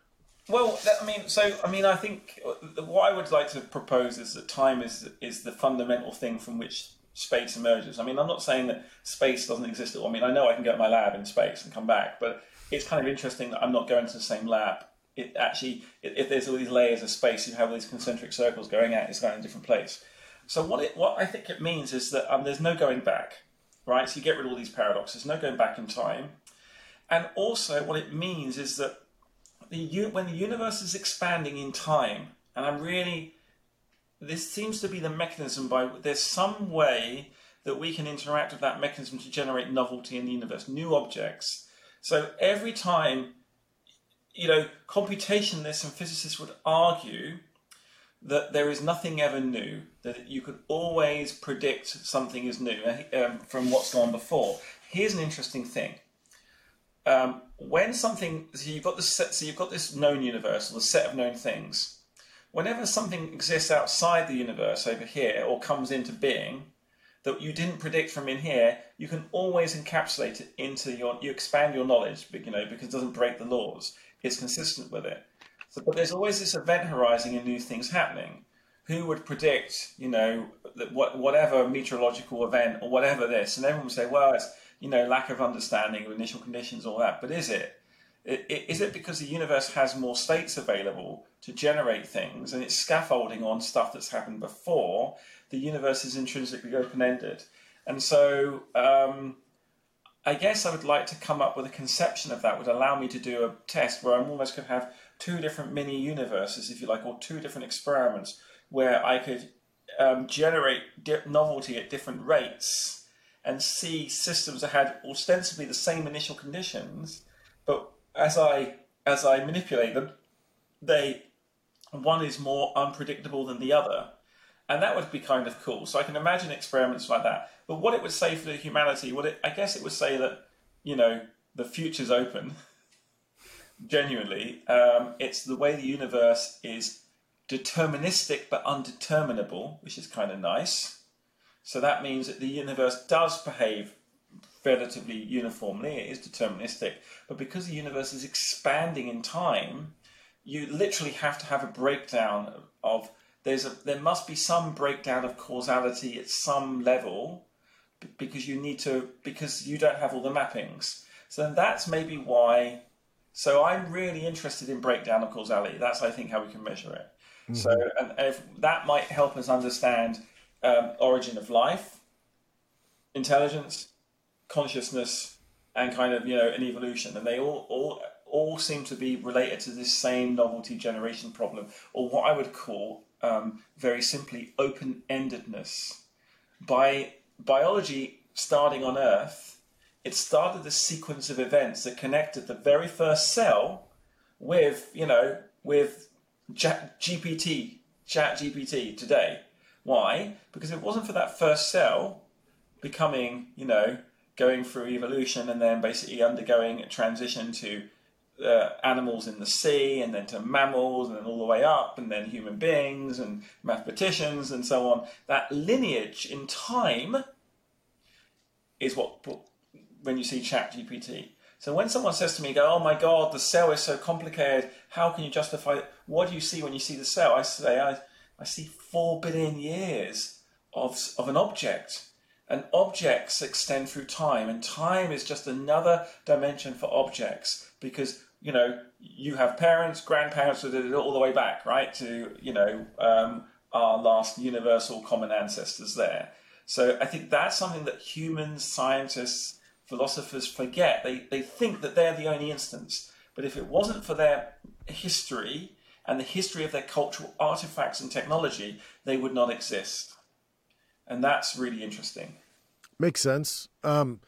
Speaker 2: Well, I mean, so I mean, I think what I would like to propose is that time is is the fundamental thing from which space emerges. I mean, I'm not saying that space doesn't exist at all. I mean, I know I can go to my lab in space and come back, but it's kind of interesting that I'm not going to the same lab it actually, if there's all these layers of space, you have all these concentric circles going out, it's going in a different place. So what it, what I think it means is that um, there's no going back, right? So you get rid of all these paradoxes, no going back in time, and also what it means is that the when the universe is expanding in time, and I'm really, this seems to be the mechanism by there's some way that we can interact with that mechanism to generate novelty in the universe, new objects. So every time you know, computationalists and physicists would argue that there is nothing ever new, that you could always predict something is new um, from what's gone before. Here's an interesting thing. Um, when something, so you've got this set, so you've got this known universe or the set of known things. Whenever something exists outside the universe over here or comes into being that you didn't predict from in here, you can always encapsulate it into your, you expand your knowledge, you know, because it doesn't break the laws is consistent with it. So, but there's always this event horizon and new things happening. Who would predict, you know, that what, whatever meteorological event or whatever this? And everyone would say, well, it's, you know, lack of understanding of initial conditions, all that. But is it? Is it because the universe has more states available to generate things and it's scaffolding on stuff that's happened before? The universe is intrinsically open ended. And so, um, I guess I would like to come up with a conception of that would allow me to do a test where I'm almost could have two different mini universes, if you like, or two different experiments where I could um, generate di- novelty at different rates and see systems that had ostensibly the same initial conditions, but as I as I manipulate them, they one is more unpredictable than the other and that would be kind of cool. So I can imagine experiments like that. But what it would say for the humanity, what it, I guess it would say that you know the future's open. Genuinely, um, it's the way the universe is deterministic but undeterminable, which is kind of nice. So that means that the universe does behave relatively uniformly. It is deterministic, but because the universe is expanding in time, you literally have to have a breakdown of there's a there must be some breakdown of causality at some level because you need to because you don't have all the mappings. So that's maybe why. So I'm really interested in breakdown of causality. That's I think how we can measure it. Mm-hmm. So and if that might help us understand um, origin of life, intelligence, consciousness, and kind of you know an evolution, and they all all all seem to be related to this same novelty generation problem, or what I would call um, very simply open endedness. By biology starting on Earth, it started the sequence of events that connected the very first cell with, you know, with GPT, Chat GPT today. Why? Because it wasn't for that first cell becoming, you know, going through evolution and then basically undergoing a transition to uh, animals in the sea and then to mammals and then all the way up and then human beings and mathematicians and so on. That lineage in time is what when you see Chat GPT. So when someone says to me, "Go, oh my God, the cell is so complicated. How can you justify it?" What do you see when you see the cell? I say, I, I see four billion years of of an object, and objects extend through time, and time is just another dimension for objects because you know you have parents, grandparents, that did it all the way back, right to you know um, our last universal common ancestors there. So I think that's something that humans, scientists, philosophers forget. They, they think that they're the only instance. But if it wasn't for their history and the history of their cultural artifacts and technology, they would not exist. And that's really interesting.
Speaker 1: Makes sense. Um,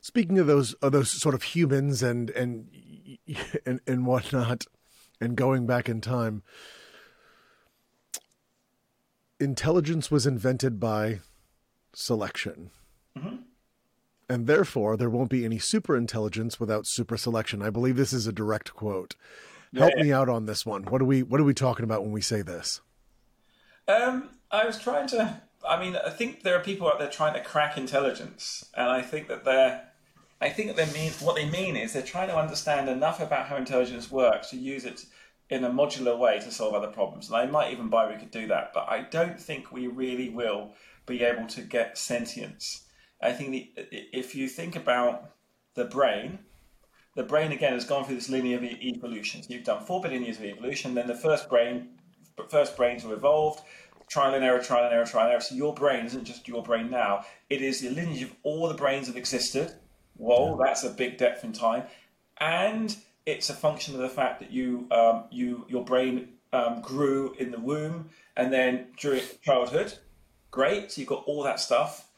Speaker 1: speaking of those of those sort of humans and and and, and whatnot, and going back in time, intelligence was invented by selection. Mm-hmm. And therefore, there won't be any super intelligence without super selection. I believe this is a direct quote. Help yeah. me out on this one. What are we What are we talking about when we say this?
Speaker 2: Um, I was trying to. I mean, I think there are people out there trying to crack intelligence, and I think that they're. I think they mean what they mean is they're trying to understand enough about how intelligence works to use it in a modular way to solve other problems. And I might even buy we could do that, but I don't think we really will be able to get sentience. I think the, if you think about the brain, the brain again has gone through this linear evolution. So you've done four billion years of evolution. Then the first brain, first brains were evolved. Trial and error, trial and error, trial and error. So your brain isn't just your brain now. It is the lineage of all the brains that existed. Whoa, that's a big depth in time, and it's a function of the fact that you, um, you, your brain um, grew in the womb, and then during childhood, great. So you've got all that stuff.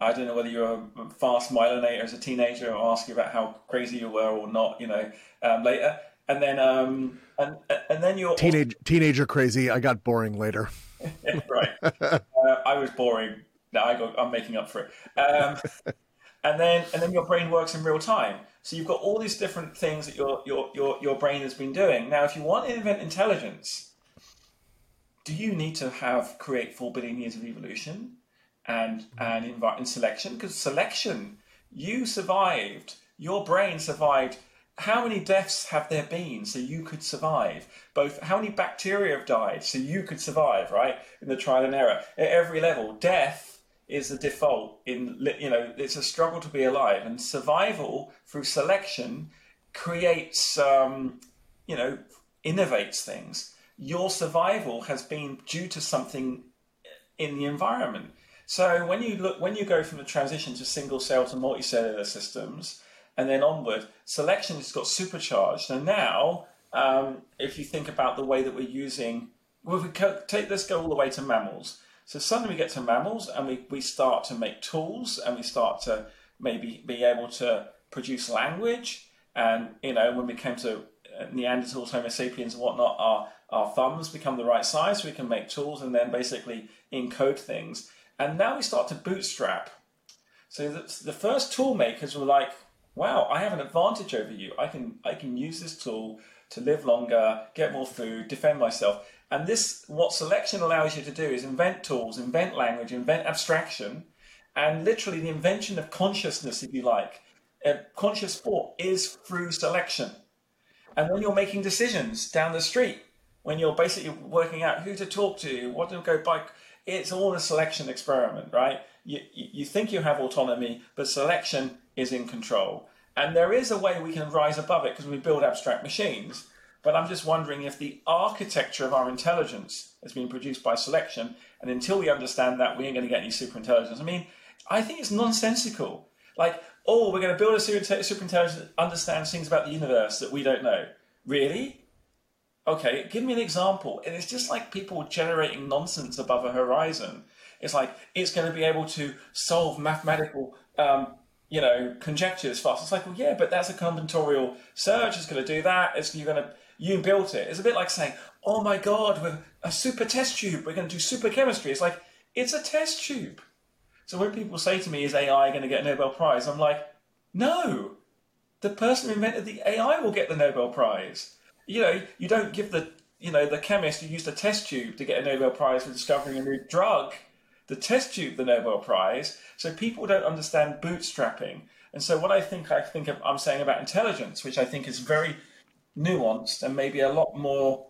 Speaker 2: I don't know whether you're a fast myelinator as a teenager or ask you about how crazy you were or not, you know, um, later. And then, um, and and then you're
Speaker 1: teenage teenager crazy. I got boring later.
Speaker 2: right. Uh, I was boring. No, I got, I'm making up for it. Um, and then and then your brain works in real time. So you've got all these different things that your your your your brain has been doing. Now, if you want to invent intelligence, do you need to have create four billion years of evolution and and invite in selection? Because selection, you survived, your brain survived. How many deaths have there been so you could survive? Both how many bacteria have died so you could survive, right? In the trial and error. At every level, death is the default in you know, it's a struggle to be alive and survival through selection creates um, you know, innovates things your survival has been due to something in the environment. So when you look, when you go from the transition to single cell to multicellular systems, and then onward, selection has got supercharged. And now, um, if you think about the way that we're using, well, we take let's go all the way to mammals. So suddenly we get to mammals, and we, we start to make tools, and we start to maybe be able to produce language. And you know, when we came to uh, Neanderthals, Homo sapiens, and whatnot, our our thumbs become the right size so we can make tools and then basically encode things. And now we start to bootstrap. So the, the first tool makers were like, wow, I have an advantage over you. I can I can use this tool to live longer, get more food, defend myself. And this what selection allows you to do is invent tools, invent language, invent abstraction, and literally the invention of consciousness, if you like. Uh, conscious thought is through selection. And when you're making decisions down the street, when you're basically working out who to talk to, what to go buy. it's all a selection experiment, right? You, you think you have autonomy, but selection is in control. And there is a way we can rise above it because we build abstract machines. But I'm just wondering if the architecture of our intelligence has been produced by selection, and until we understand that, we ain't going to get any superintelligence. I mean, I think it's nonsensical. Like, oh, we're going to build a superintelligence that understands things about the universe that we don't know. Really? Okay, give me an example. And it's just like people generating nonsense above a horizon. It's like it's going to be able to solve mathematical, um, you know, conjectures fast. It's like, well, yeah, but that's a combinatorial search. It's going to do that. It's you're going to you built it. It's a bit like saying, oh my god, with a super test tube, we're going to do super chemistry. It's like it's a test tube. So when people say to me, "Is AI going to get a Nobel Prize?" I'm like, "No, the person who invented the AI will get the Nobel Prize." You know, you don't give the you know the chemist who used a test tube to get a Nobel Prize for discovering a new drug the test tube the Nobel Prize. So people don't understand bootstrapping. And so what I think I think I'm saying about intelligence, which I think is very nuanced and maybe a lot more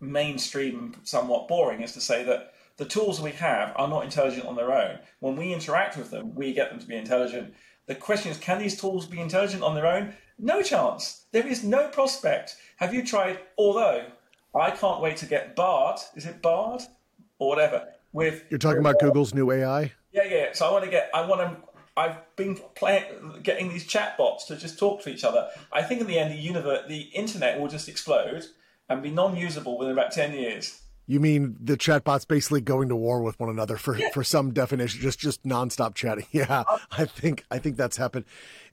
Speaker 2: mainstream and somewhat boring, is to say that the tools we have are not intelligent on their own. When we interact with them, we get them to be intelligent. The question is, can these tools be intelligent on their own? No chance. There is no prospect. Have you tried? Although I can't wait to get Bard. Is it Bard or whatever? With
Speaker 1: you're talking about Google's new AI.
Speaker 2: Yeah, yeah. So I want to get. I want to. I've been playing, getting these chatbots to just talk to each other. I think in the end, the universe, the internet will just explode and be non-usable within about ten years.
Speaker 1: You mean the chatbots basically going to war with one another for, yeah. for some definition, just just nonstop chatting? Yeah, I think I think that's happened.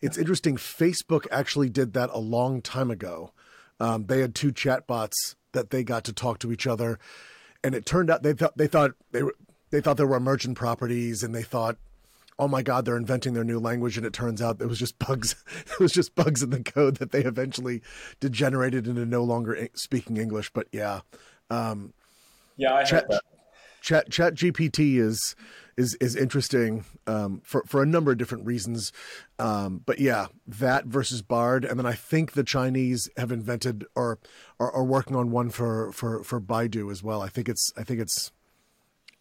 Speaker 1: It's interesting. Facebook actually did that a long time ago. Um, they had two chatbots that they got to talk to each other, and it turned out they thought they thought they were they thought there were emergent properties, and they thought, oh my god, they're inventing their new language, and it turns out it was just bugs. it was just bugs in the code that they eventually degenerated into no longer speaking English. But yeah. Um,
Speaker 2: yeah, I Chat,
Speaker 1: Chat Chat GPT is is is interesting um, for for a number of different reasons. Um, but yeah, that versus Bard, and then I think the Chinese have invented or are, are working on one for for for Baidu as well. I think it's I think it's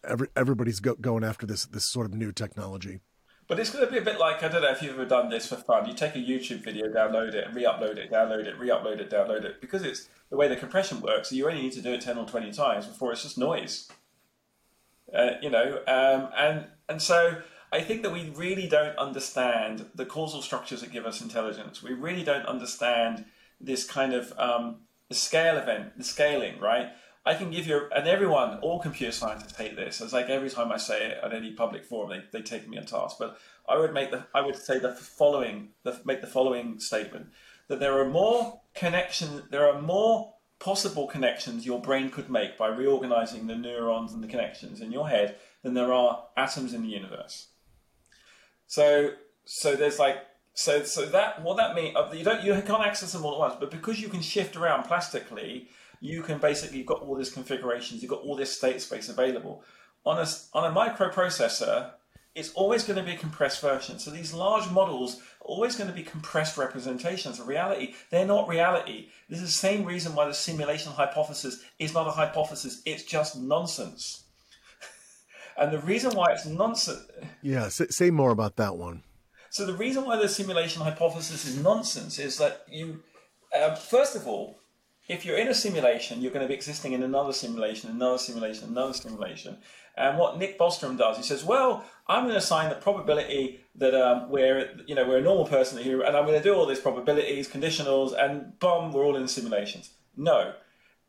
Speaker 1: every, everybody's go, going after this this sort of new technology.
Speaker 2: But it's going to be a bit like I don't know if you've ever done this for fun. You take a YouTube video, download it, and re-upload it, download it, re-upload it, download it, because it's the way the compression works. You only need to do it ten or twenty times before it's just noise. Uh, you know, um, and and so I think that we really don't understand the causal structures that give us intelligence. We really don't understand this kind of um, the scale event, the scaling, right? I can give you, and everyone, all computer scientists hate this. It's like every time I say it at any public forum, they, they take me on task. But I would make the, I would say the following, the, make the following statement that there are more connections, there are more possible connections your brain could make by reorganizing the neurons and the connections in your head than there are atoms in the universe. So, so there's like, so, so that what that means, uh, you don't, you can't access them all at once, but because you can shift around plastically you can basically you've got all these configurations, you've got all this state space available. On a on a microprocessor, it's always going to be a compressed version. So these large models are always going to be compressed representations of reality. They're not reality. This is the same reason why the simulation hypothesis is not a hypothesis. It's just nonsense. and the reason why it's nonsense.
Speaker 1: Yeah, say more about that one.
Speaker 2: So the reason why the simulation hypothesis is nonsense is that you, uh, first of all, if you're in a simulation, you're going to be existing in another simulation, another simulation, another simulation. And what Nick Bostrom does, he says, "Well, I'm going to assign the probability that um, we're, you know, we're a normal person here, and I'm going to do all these probabilities, conditionals, and boom, we're all in simulations." No,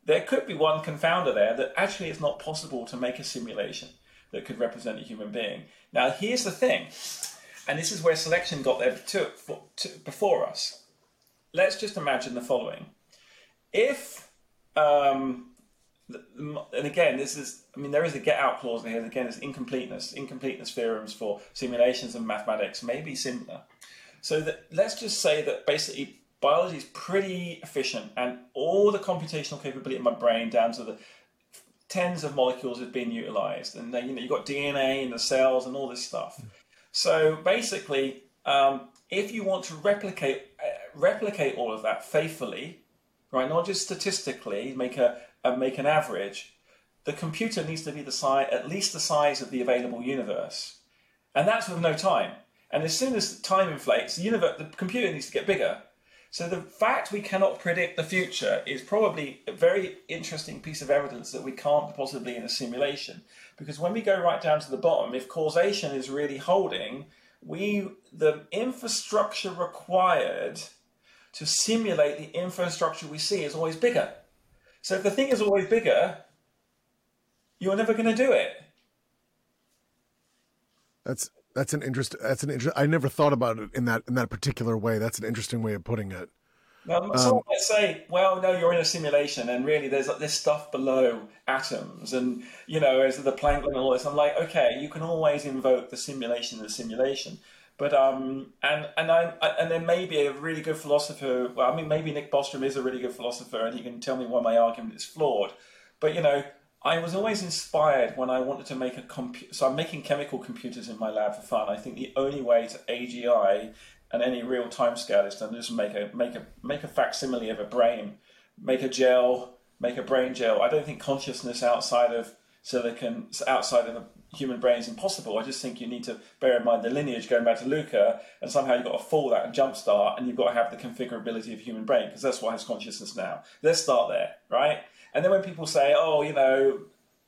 Speaker 2: there could be one confounder there that actually it's not possible to make a simulation that could represent a human being. Now, here's the thing, and this is where selection got there to, to, before us. Let's just imagine the following if um, and again, this is, I mean, there is a get out clause in here. Again, it's incompleteness. Incompleteness theorems for simulations and mathematics may be similar. So that, let's just say that basically biology is pretty efficient and all the computational capability in my brain down to the tens of molecules is being utilized. And then, you know, you've got DNA in the cells and all this stuff. So basically, um, if you want to replicate, uh, replicate all of that faithfully, right? Not just statistically make a, a make an average. the computer needs to be the size, at least the size of the available universe, and that's with no time. And as soon as time inflates, the universe, the computer needs to get bigger. So the fact we cannot predict the future is probably a very interesting piece of evidence that we can't possibly in a simulation. Because when we go right down to the bottom, if causation is really holding, we the infrastructure required to simulate the infrastructure we see is always bigger. So if the thing is always bigger, you're never going to do it.
Speaker 1: That's that's an interest. That's an interest. I never thought about it in that in that particular way. That's an interesting way of putting it.
Speaker 2: Now, someone um, might say, "Well, no, you're in a simulation, and really, there's like this stuff below atoms, and you know, as the Planck and all this." I'm like, okay, you can always invoke the simulation in the simulation, but um, and and I and then maybe a really good philosopher. Well, I mean, maybe Nick Bostrom is a really good philosopher, and he can tell me why my argument is flawed. But you know, I was always inspired when I wanted to make a computer. So I'm making chemical computers in my lab for fun. I think the only way to AGI and any real time scale is to just make a make a make a facsimile of a brain, make a gel, make a brain gel. I don't think consciousness outside of silicon, outside of human brain is impossible. I just think you need to bear in mind the lineage going back to LUCA, and somehow you've got to fall that and jumpstart, and you've got to have the configurability of human brain because that's what has consciousness now. Let's start there, right? And then when people say, oh, you know,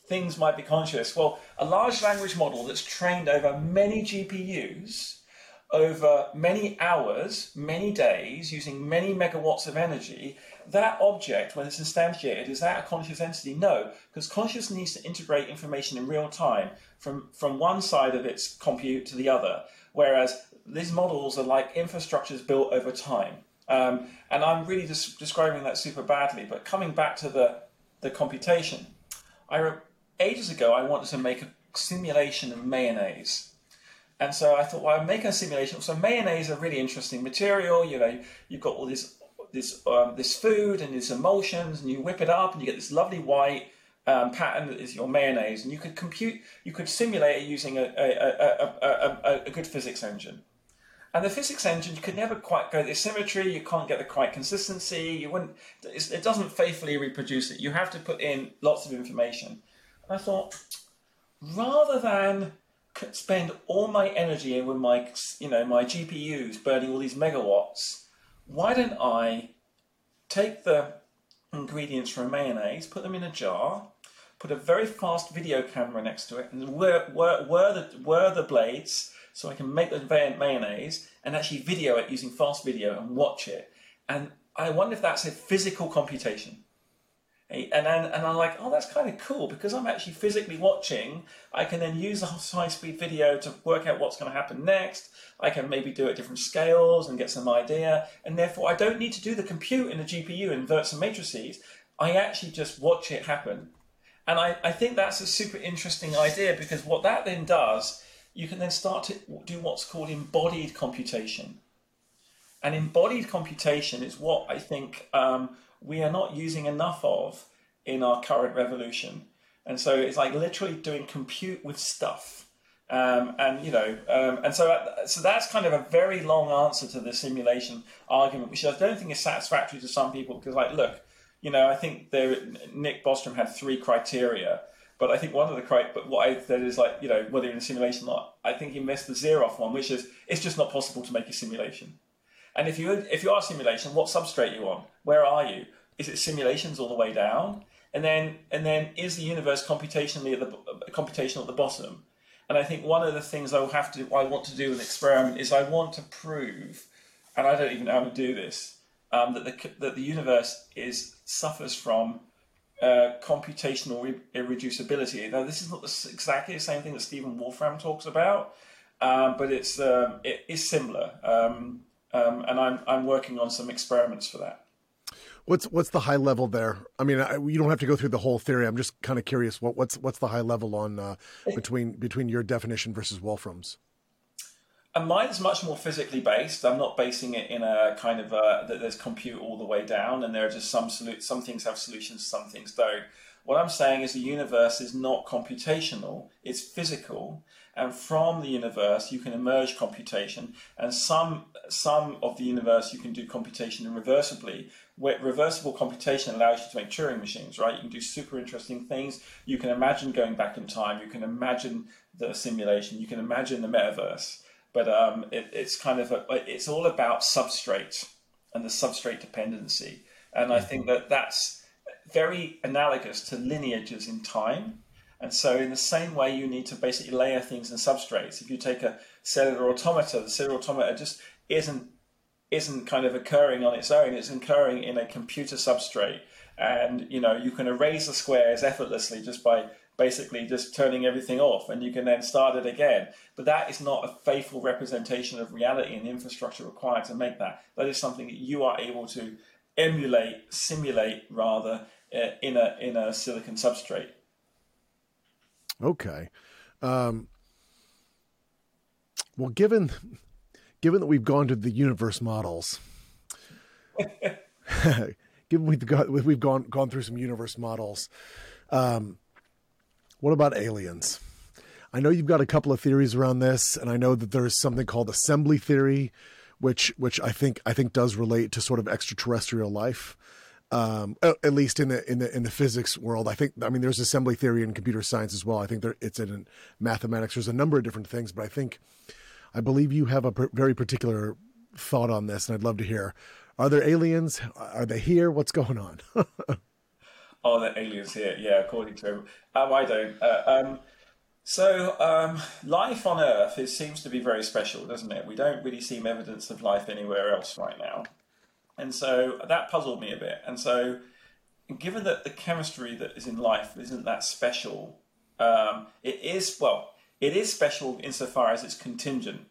Speaker 2: things might be conscious, well, a large language model that's trained over many GPUs, over many hours, many days, using many megawatts of energy, that object, when it's instantiated, is that a conscious entity? No, because conscious needs to integrate information in real time from, from one side of its compute to the other, whereas these models are like infrastructures built over time. Um, and I'm really just describing that super badly, but coming back to the the computation. I re- ages ago I wanted to make a simulation of mayonnaise. And so I thought, well, I'm making a simulation. So mayonnaise is a really interesting material. You know, you've got all this this um, this food and these emulsions, and you whip it up, and you get this lovely white um, pattern that is your mayonnaise. And you could compute, you could simulate it using a a, a, a, a good physics engine. And the physics engine, you could never quite go the symmetry. You can't get the quite consistency. You wouldn't. it doesn't faithfully reproduce it. You have to put in lots of information. And I thought, rather than spend all my energy with my, you know, my GPUs burning all these megawatts, why don't I take the ingredients from mayonnaise, put them in a jar, put a very fast video camera next to it, and whir, the the blades so I can make the mayonnaise and actually video it using fast video and watch it. And I wonder if that's a physical computation. And then, and I'm like, oh, that's kind of cool because I'm actually physically watching. I can then use the high speed video to work out what's going to happen next. I can maybe do it at different scales and get some idea. And therefore, I don't need to do the compute in the GPU, invert some matrices. I actually just watch it happen. And I, I think that's a super interesting idea because what that then does you can then start to do what's called embodied computation. And embodied computation is what I think um, we are not using enough of in our current revolution. And so it's like literally doing compute with stuff. Um, and you know, um, and so uh, so that's kind of a very long answer to the simulation argument, which I don't think is satisfactory to some people because, like, look, you know, I think there Nick Bostrom had three criteria but I think one of the criteria, but what I said is like, you know, whether in a simulation or not, I think he missed the Zeroth one, which is it's just not possible to make a simulation. And if you if you are a simulation, what substrate you on? Where are you? Is it simulations all the way down? And then and then is the universe computationally at the computational at the bottom? And I think one of the things I will have to I want to do an experiment is I want to prove, and I don't even know how to do this, um, that the that the universe is suffers from uh, computational irreducibility. Now, this is not exactly the same thing that Stephen Wolfram talks about, um, but it's um, it is similar, um, um, and I'm I'm working on some experiments for that.
Speaker 1: What's what's the high level there? I mean, I, you don't have to go through the whole theory. I'm just kind of curious. What what's what's the high level on uh, between between your definition versus Wolfram's?
Speaker 2: And mine is much more physically based. I'm not basing it in a kind of a, that there's compute all the way down, and there are just some solu- some things have solutions, some things don't. What I'm saying is the universe is not computational, it's physical. And from the universe, you can emerge computation. And some, some of the universe, you can do computation irreversibly. Where reversible computation allows you to make Turing machines, right? You can do super interesting things. You can imagine going back in time. You can imagine the simulation. You can imagine the metaverse. But um, it, it's kind of a, it's all about substrate and the substrate dependency. And I think that that's very analogous to lineages in time. And so, in the same way, you need to basically layer things in substrates. If you take a cellular automata, the cellular automata just isn't isn't kind of occurring on its own. It's occurring in a computer substrate, and you know you can erase the squares effortlessly just by basically just turning everything off, and you can then start it again. But that is not a faithful representation of reality and the infrastructure required to make that. That is something that you are able to emulate, simulate rather, uh, in a in a silicon substrate.
Speaker 1: Okay. Um, well, given given that we've gone to the universe models, given we've we've gone gone through some universe models, um, what about aliens? I know you've got a couple of theories around this, and I know that there is something called assembly theory, which which I think I think does relate to sort of extraterrestrial life um, at least in the in the in the physics world. I think I mean there's assembly theory in computer science as well. I think there it's in mathematics. There's a number of different things, but I think I believe you have a per- very particular thought on this, and I'd love to hear. Are there aliens? Are they here? What's going on?
Speaker 2: Are there aliens here? Yeah, according to him. Um, I don't. Uh, um, so, um, life on Earth it seems to be very special, doesn't it? We don't really see evidence of life anywhere else right now. And so that puzzled me a bit. And so, given that the chemistry that is in life isn't that special, um, it is, well, it is special insofar as it's contingent,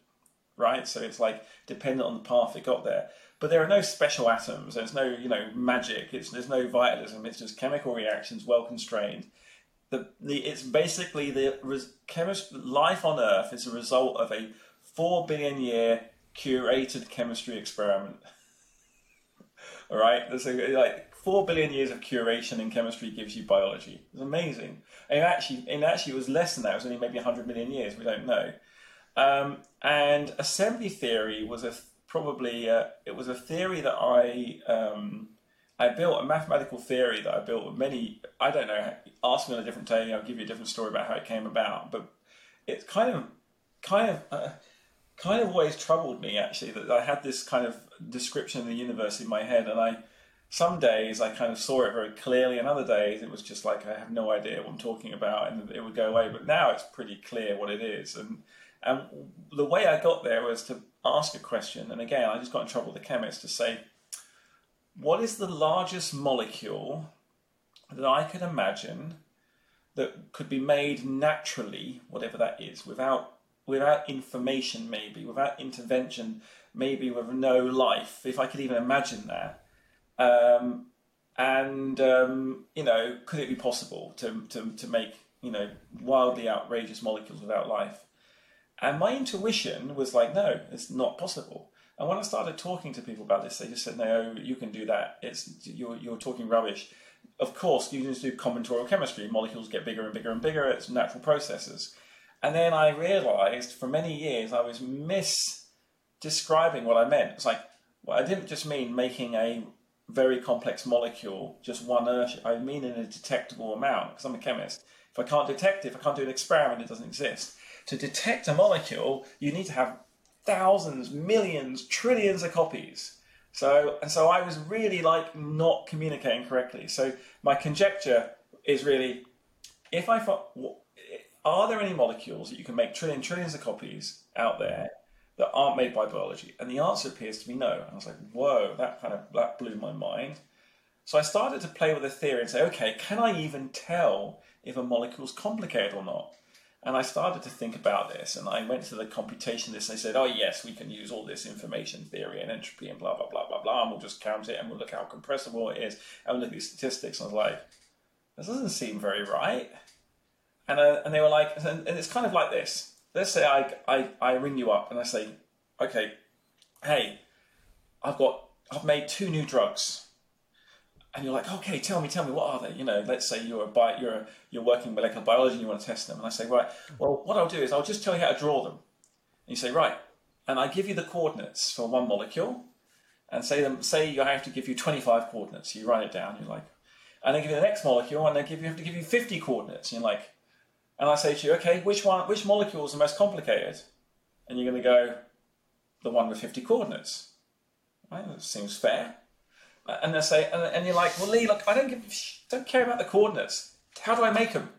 Speaker 2: right? So it's like dependent on the path it got there. But there are no special atoms. There's no, you know, magic. It's, there's no vitalism. It's just chemical reactions, well constrained. The, the, it's basically the res, chemist, life on Earth is a result of a four billion year curated chemistry experiment. All right, a, like four billion years of curation in chemistry gives you biology. It's amazing. And actually, and actually, it was less than that. It was only maybe hundred million years. We don't know. Um, and assembly theory was a probably a, it was a theory that I um, I built a mathematical theory that I built with many. I don't know. Ask me on a different day. I'll give you a different story about how it came about. But it's kind of kind of. Uh, kind of always troubled me actually that I had this kind of description of the universe in my head, and I some days I kind of saw it very clearly, and other days it was just like I have no idea what I'm talking about, and it would go away. But now it's pretty clear what it is, and and the way I got there was to ask a question, and again I just got in trouble with the chemist to say, what is the largest molecule that I could imagine that could be made naturally, whatever that is, without without information, maybe, without intervention, maybe with no life, if I could even imagine that. Um, and, um, you know, could it be possible to, to, to make, you know, wildly outrageous molecules without life? And my intuition was like, no, it's not possible. And when I started talking to people about this, they just said, no, you can do that. It's you're, you're talking rubbish. Of course, you just do combinatorial chemistry. Molecules get bigger and bigger and bigger. It's natural processes. And then I realized for many years I was misdescribing what I meant. It's like, well, I didn't just mean making a very complex molecule, just one inertia. I mean in a detectable amount, because I'm a chemist. If I can't detect it, if I can't do an experiment, it doesn't exist. To detect a molecule, you need to have thousands, millions, trillions of copies. So, and so I was really like not communicating correctly. So my conjecture is really, if I thought, are there any molecules that you can make trillion trillions of copies out there that aren't made by biology? And the answer appears to be no. And I was like, whoa, that kind of that blew my mind. So I started to play with the theory and say, okay, can I even tell if a molecule is complicated or not? And I started to think about this, and I went to the computationalists. They said, "Oh yes, we can use all this information theory and entropy and blah blah blah blah blah, and we'll just count it and we'll look how compressible it is and we'll look at the statistics." And I was like, "This doesn't seem very right." and uh, and they were like, and, and it's kind of like this. Let's say I, I I ring you up and I say, okay, hey, I've got I've made two new drugs. and you're like, okay, tell me, tell me, what are they? You know, let's say you're a bi- you're a, you're working molecular biology and you want to test them, and I say, right, well, what I'll do is I'll just tell you how to draw them. And you say, right, and I give you the coordinates for one molecule, and say them, say I have to give you 25 coordinates. You write it down. You're like, and I give you the next molecule, and I give you have to give you 50 coordinates. And you're like, and I say to you, okay, which one, which molecule is the most complicated? And you're going to go, the one with 50 coordinates. Right? That seems fair. And they say, and you're like, well, Lee, look, I don't give, don't care about the coordinates. How do I make them?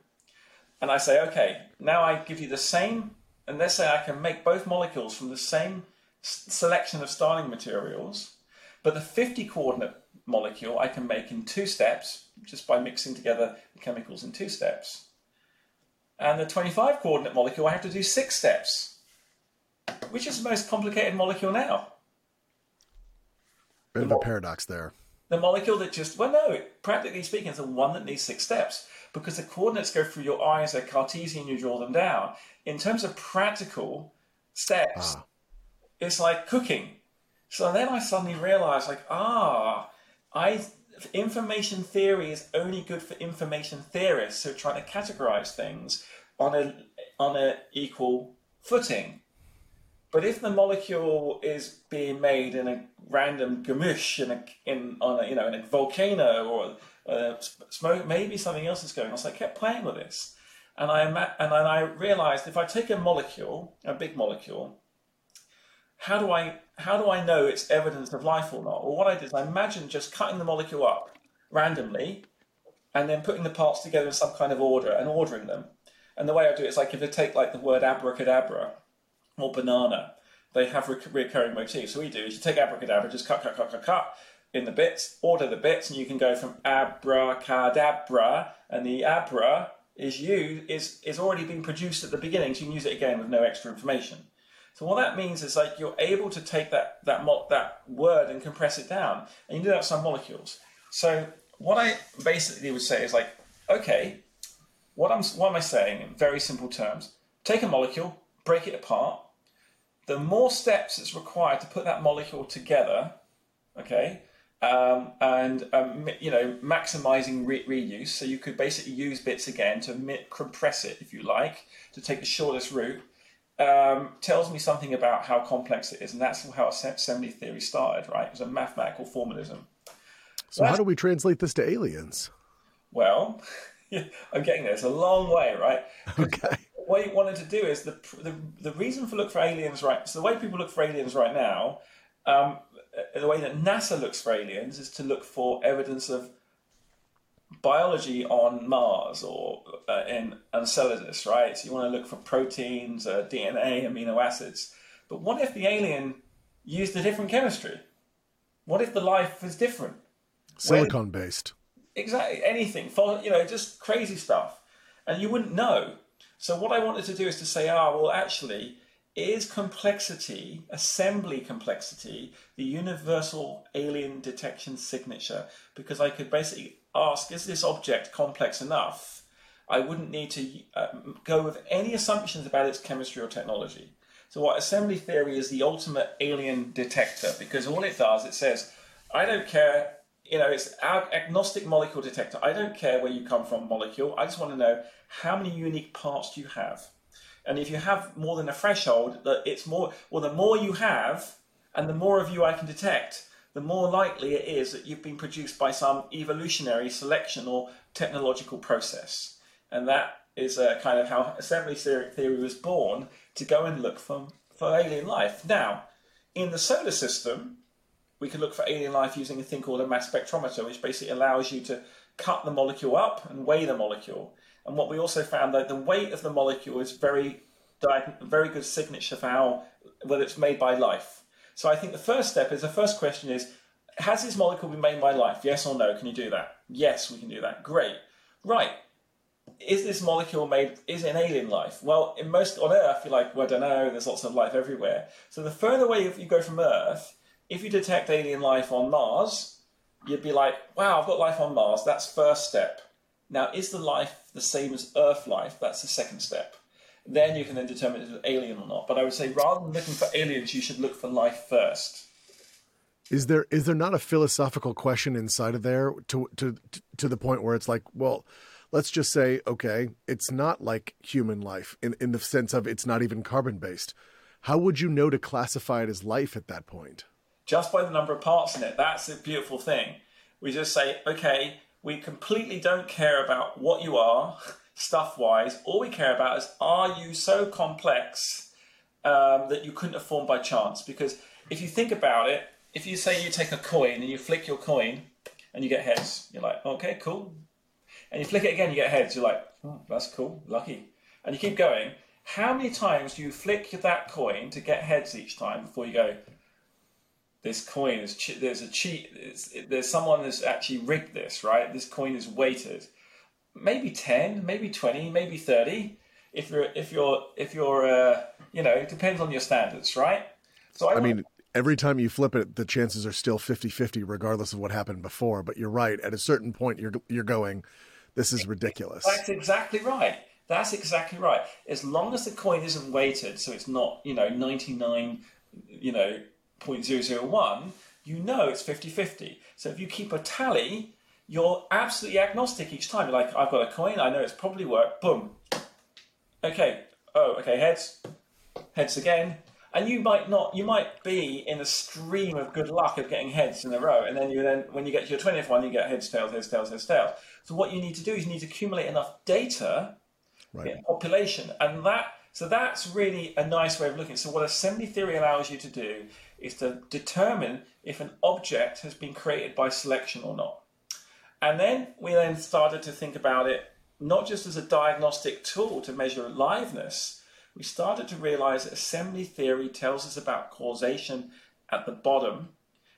Speaker 2: And I say, okay, now I give you the same, and let's say I can make both molecules from the same selection of starting materials, but the 50 coordinate molecule I can make in two steps just by mixing together the chemicals in two steps. And the 25 coordinate molecule I have to do six steps. Which is the most complicated molecule now?
Speaker 1: Bit of a paradox there.
Speaker 2: The molecule that just, well, no, practically speaking, it's the one that needs six steps because the coordinates go through your eyes, they're Cartesian, you draw them down. In terms of practical steps, ah. it's like cooking. So then I suddenly realized, like, ah, I information theory is only good for information theorists who are trying to categorize things on a on a equal footing. But if the molecule is being made in a random gamush in a in on a you know in a volcano or uh, smoke, maybe something else is going on. So I kept playing with this, and I and I realized if I take a molecule, a big molecule, how do I how do I know it's evidence of life or not? Well, what I did is I imagined just cutting the molecule up randomly, and then putting the parts together in some kind of order and ordering them. And the way I do it is like if I take like the word abracadabra or banana, they have recurring motifs. So we do is you take abracadabra, just cut, cut, cut, cut, cut in the bits, order the bits, and you can go from abracadabra, and the abra is you is is already been produced at the beginning, so you can use it again with no extra information. So what that means is like you're able to take that that mo- that word and compress it down, and you do that with some molecules. So what I basically would say is like, okay, what I'm what am I saying in very simple terms? Take a molecule, break it apart, the more steps it's required to put that molecule together, okay, um, and um, you know maximizing re- reuse. So you could basically use bits again to mi- compress it, if you like, to take the shortest route. Um, tells me something about how complex it is, and that's how assembly theory started. Right, it was a mathematical formalism.
Speaker 1: So, how do we translate this to aliens?
Speaker 2: Well, I'm getting there. It's a long way, right?
Speaker 1: Okay
Speaker 2: what he wanted to do is the, the the reason for look for aliens right. So the way people look for aliens right now, um, the way that NASA looks for aliens is to look for evidence of biology on Mars or uh, in Enceladus, right? So you want to look for proteins, uh, DNA, amino acids. But what if the alien used a different chemistry? What if the life was different?
Speaker 1: Silicon based.
Speaker 2: Exactly. Anything. You know, just crazy stuff. And you wouldn't know. So what I wanted to do is to say, ah, well, actually, is complexity, assembly complexity, the universal alien detection signature? Because I could basically ask, is this object complex enough? I wouldn't need to uh, go with any assumptions about its chemistry or technology. So, what assembly theory is the ultimate alien detector because all it does, it says, I don't care you know, it's our agnostic molecule detector. I don't care where you come from, molecule. I just want to know how many unique parts do you have. And if you have more than a threshold, that it's more. Well, the more you have, and the more of you I can detect, the more likely it is that you've been produced by some evolutionary selection or technological process. And that is uh, kind of how assembly theory was born to go and look for, for alien life. Now, in the solar system, we can look for alien life using a thing called a mass spectrometer, which basically allows you to cut the molecule up and weigh the molecule. And what we also found that the weight of the molecule is very very good signature for how whether it's made by life. So I think the first step is the first question is has this molecule been made by life? Yes or no? Can you do that? Yes, we can do that. Great. Right. Is this molecule made? Is it an alien life? Well, in most on Earth, you're like, well, I don't know. There's lots of life everywhere. So the further away you go from Earth, if you detect alien life on Mars, you'd be like, wow, I've got life on Mars. That's first step. Now, is the life the same as Earth life? That's the second step. Then you can then determine if it's alien or not. But I would say rather than looking for aliens, you should look for life first.
Speaker 1: Is there is there not a philosophical question inside of there to to to the point where it's like, well, let's just say, okay, it's not like human life in, in the sense of it's not even carbon based. How would you know to classify it as life at that point?
Speaker 2: Just by the number of parts in it. That's the beautiful thing. We just say, okay, we completely don't care about what you are, stuff wise. All we care about is are you so complex um, that you couldn't have formed by chance? Because if you think about it, if you say you take a coin and you flick your coin and you get heads, you're like, okay, cool. And you flick it again, you get heads. You're like, oh, that's cool, lucky. And you keep going. How many times do you flick that coin to get heads each time before you go, this coin is che- there's a cheat there's someone that's actually rigged this right this coin is weighted maybe 10 maybe 20 maybe 30 if you're if you're if you're uh, you know it depends on your standards right
Speaker 1: so i, I mean every time you flip it, the chances are still 50-50 regardless of what happened before. But you're right. At a certain point, you're you're going, this is ridiculous.
Speaker 2: That's exactly right. That's exactly right. As long as the coin isn't weighted, so it's not you know 99, you know 0.001, you know it's 50-50. So if you keep a tally, you're absolutely agnostic each time. You're like, I've got a coin, I know it's probably worked. Boom. Okay. Oh, okay. Heads. Heads again and you might not you might be in a stream of good luck of getting heads in a row and then you then when you get to your 20th one you get heads tails heads tails heads tails so what you need to do is you need to accumulate enough data right. population and that so that's really a nice way of looking so what assembly theory allows you to do is to determine if an object has been created by selection or not and then we then started to think about it not just as a diagnostic tool to measure liveness we started to realize that assembly theory tells us about causation at the bottom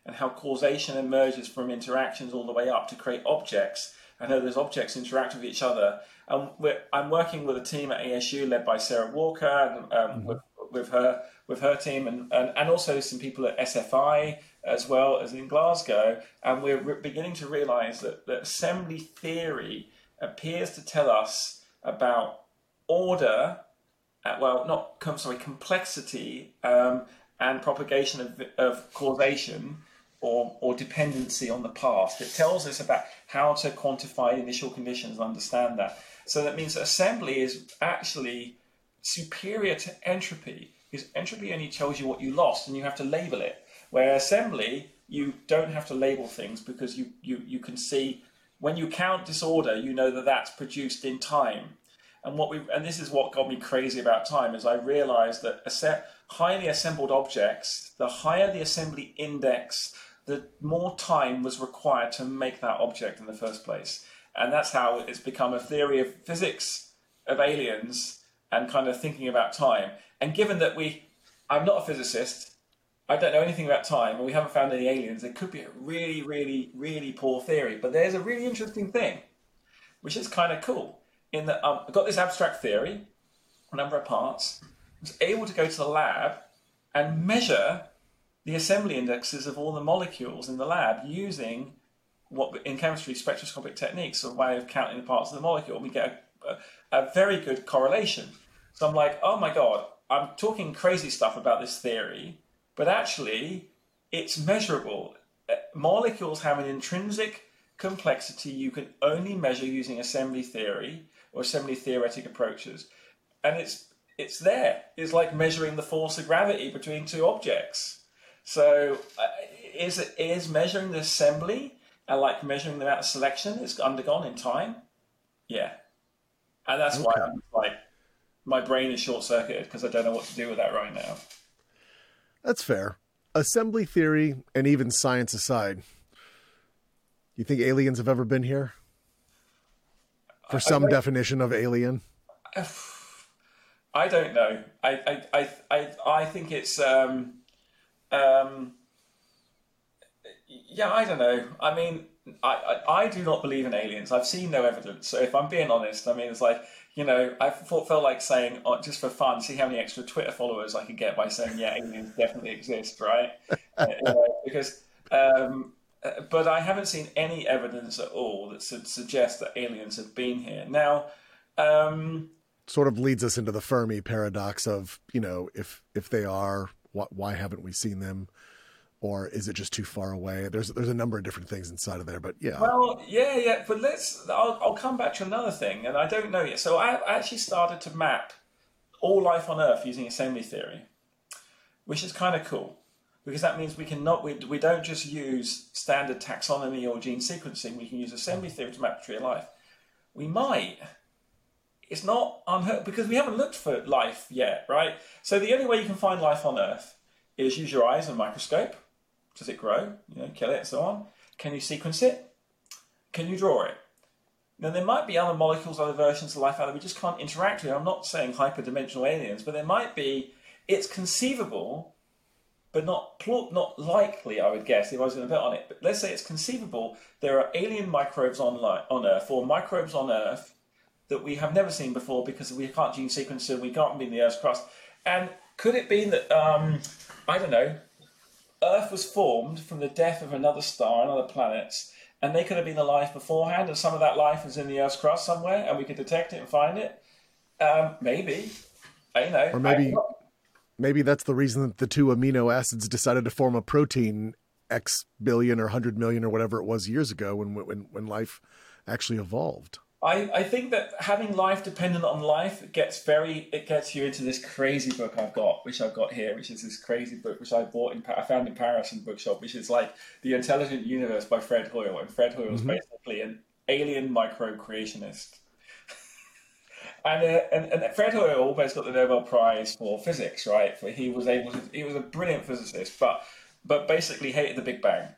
Speaker 2: and how causation emerges from interactions all the way up to create objects and how those objects interact with each other. And I'm working with a team at ASU led by Sarah Walker and um, mm-hmm. with, with, her with her team and, and, and also some people at SFI as well as in Glasgow. And we're re- beginning to realize that, that assembly theory appears to tell us about order uh, well, not come sorry, complexity um, and propagation of, of causation or, or dependency on the past. It tells us about how to quantify initial conditions and understand that. So that means that assembly is actually superior to entropy because entropy only tells you what you lost and you have to label it. Where assembly, you don't have to label things because you, you, you can see when you count disorder, you know that that's produced in time. And what we and this is what got me crazy about time is I realized that highly assembled objects, the higher the assembly index, the more time was required to make that object in the first place. And that's how it's become a theory of physics of aliens and kind of thinking about time. And given that we, I'm not a physicist, I don't know anything about time, and we haven't found any aliens, it could be a really, really, really poor theory. But there's a really interesting thing, which is kind of cool in that um, I got this abstract theory, a number of parts, I was able to go to the lab and measure the assembly indexes of all the molecules in the lab using what in chemistry spectroscopic techniques, a way of counting the parts of the molecule. We get a, a, a very good correlation. So I'm like, oh my god, I'm talking crazy stuff about this theory, but actually it's measurable. Uh, molecules have an intrinsic complexity you can only measure using assembly theory or assembly theoretic approaches, and it's it's there. It's like measuring the force of gravity between two objects. So uh, is it is measuring the assembly and like measuring the amount of selection it's undergone in time? Yeah, and that's okay. why I'm like my brain is short circuited because I don't know what to do with that right now.
Speaker 1: That's fair. Assembly theory and even science aside, you think aliens have ever been here? for some I, definition of alien?
Speaker 2: I don't know. I I I I, think it's um um yeah. I don't know. I mean, I, I, I do not believe in aliens. I've seen no evidence. So if I'm being honest, I mean, it's like you know, I thought, felt like saying oh, just for fun, see how many extra Twitter followers I could get by saying yeah, aliens definitely exist, right? uh, because um, uh, but I haven't seen any evidence at all that would suggest that aliens have been here. Now, um,
Speaker 1: sort of leads us into the Fermi paradox of you know if if they are, why, why haven't we seen them? Or is it just too far away? There's there's a number of different things inside of there, but yeah.
Speaker 2: Well, yeah, yeah, but let's. I'll, I'll come back to another thing, and I don't know yet. So I actually started to map all life on Earth using assembly theory, which is kind of cool because that means we can not we, we don't just use standard taxonomy or gene sequencing. We can use assembly theory to map the tree of life. We might. It's not unheard because we haven't looked for life yet, right? So the only way you can find life on Earth is use your eyes and microscope does it grow? You know, kill it so on. Can you sequence it? Can you draw it? Now there might be other molecules, other versions of life out there we just can't interact with. I'm not saying hyperdimensional aliens, but there might be. It's conceivable, but not not likely. I would guess if I was going to bet on it. But let's say it's conceivable. There are alien microbes on on Earth, or microbes on Earth that we have never seen before because we can't gene sequence them. We can't be in the Earth's crust. And could it be that um, I don't know Earth was formed from the death of another star and other planets, and they could have been alive beforehand, and some of that life is in the Earth's crust somewhere, and we could detect it and find it. Um, maybe, I know.
Speaker 1: Or maybe, maybe that's the reason that the two amino acids decided to form a protein X billion or hundred million or whatever it was years ago when when when life actually evolved.
Speaker 2: I, I think that having life dependent on life gets very it gets you into this crazy book I've got, which I've got here, which is this crazy book which I bought in I found in Paris in bookshop, which is like the Intelligent Universe by Fred Hoyle, and Fred Hoyle is mm-hmm. basically an alien micro creationist. and, uh, and and Fred Hoyle almost got the Nobel Prize for physics, right? For he was able to he was a brilliant physicist, but but basically hated the Big Bang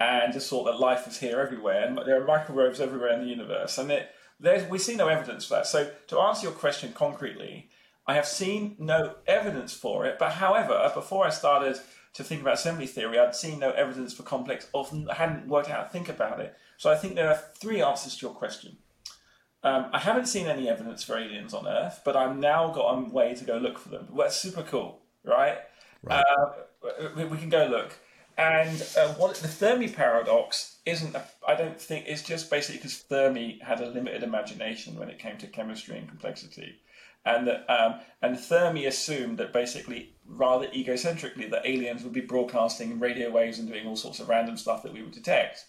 Speaker 2: and just thought that life was here everywhere, and there are microbes everywhere in the universe, and it there's, we see no evidence for that. So, to answer your question concretely, I have seen no evidence for it. But however, before I started to think about assembly theory, I'd seen no evidence for complex, often hadn't worked out how to think about it. So I think there are three answers to your question. Um, I haven't seen any evidence for aliens on Earth, but I've now got a way to go look for them. Well, that's super cool, right? right. Uh, we, we, can go look. And uh, what the Fermi paradox isn't, I don't think, it's just basically because Fermi had a limited imagination when it came to chemistry and complexity. And that, um, and Fermi assumed that basically, rather egocentrically, that aliens would be broadcasting radio waves and doing all sorts of random stuff that we would detect.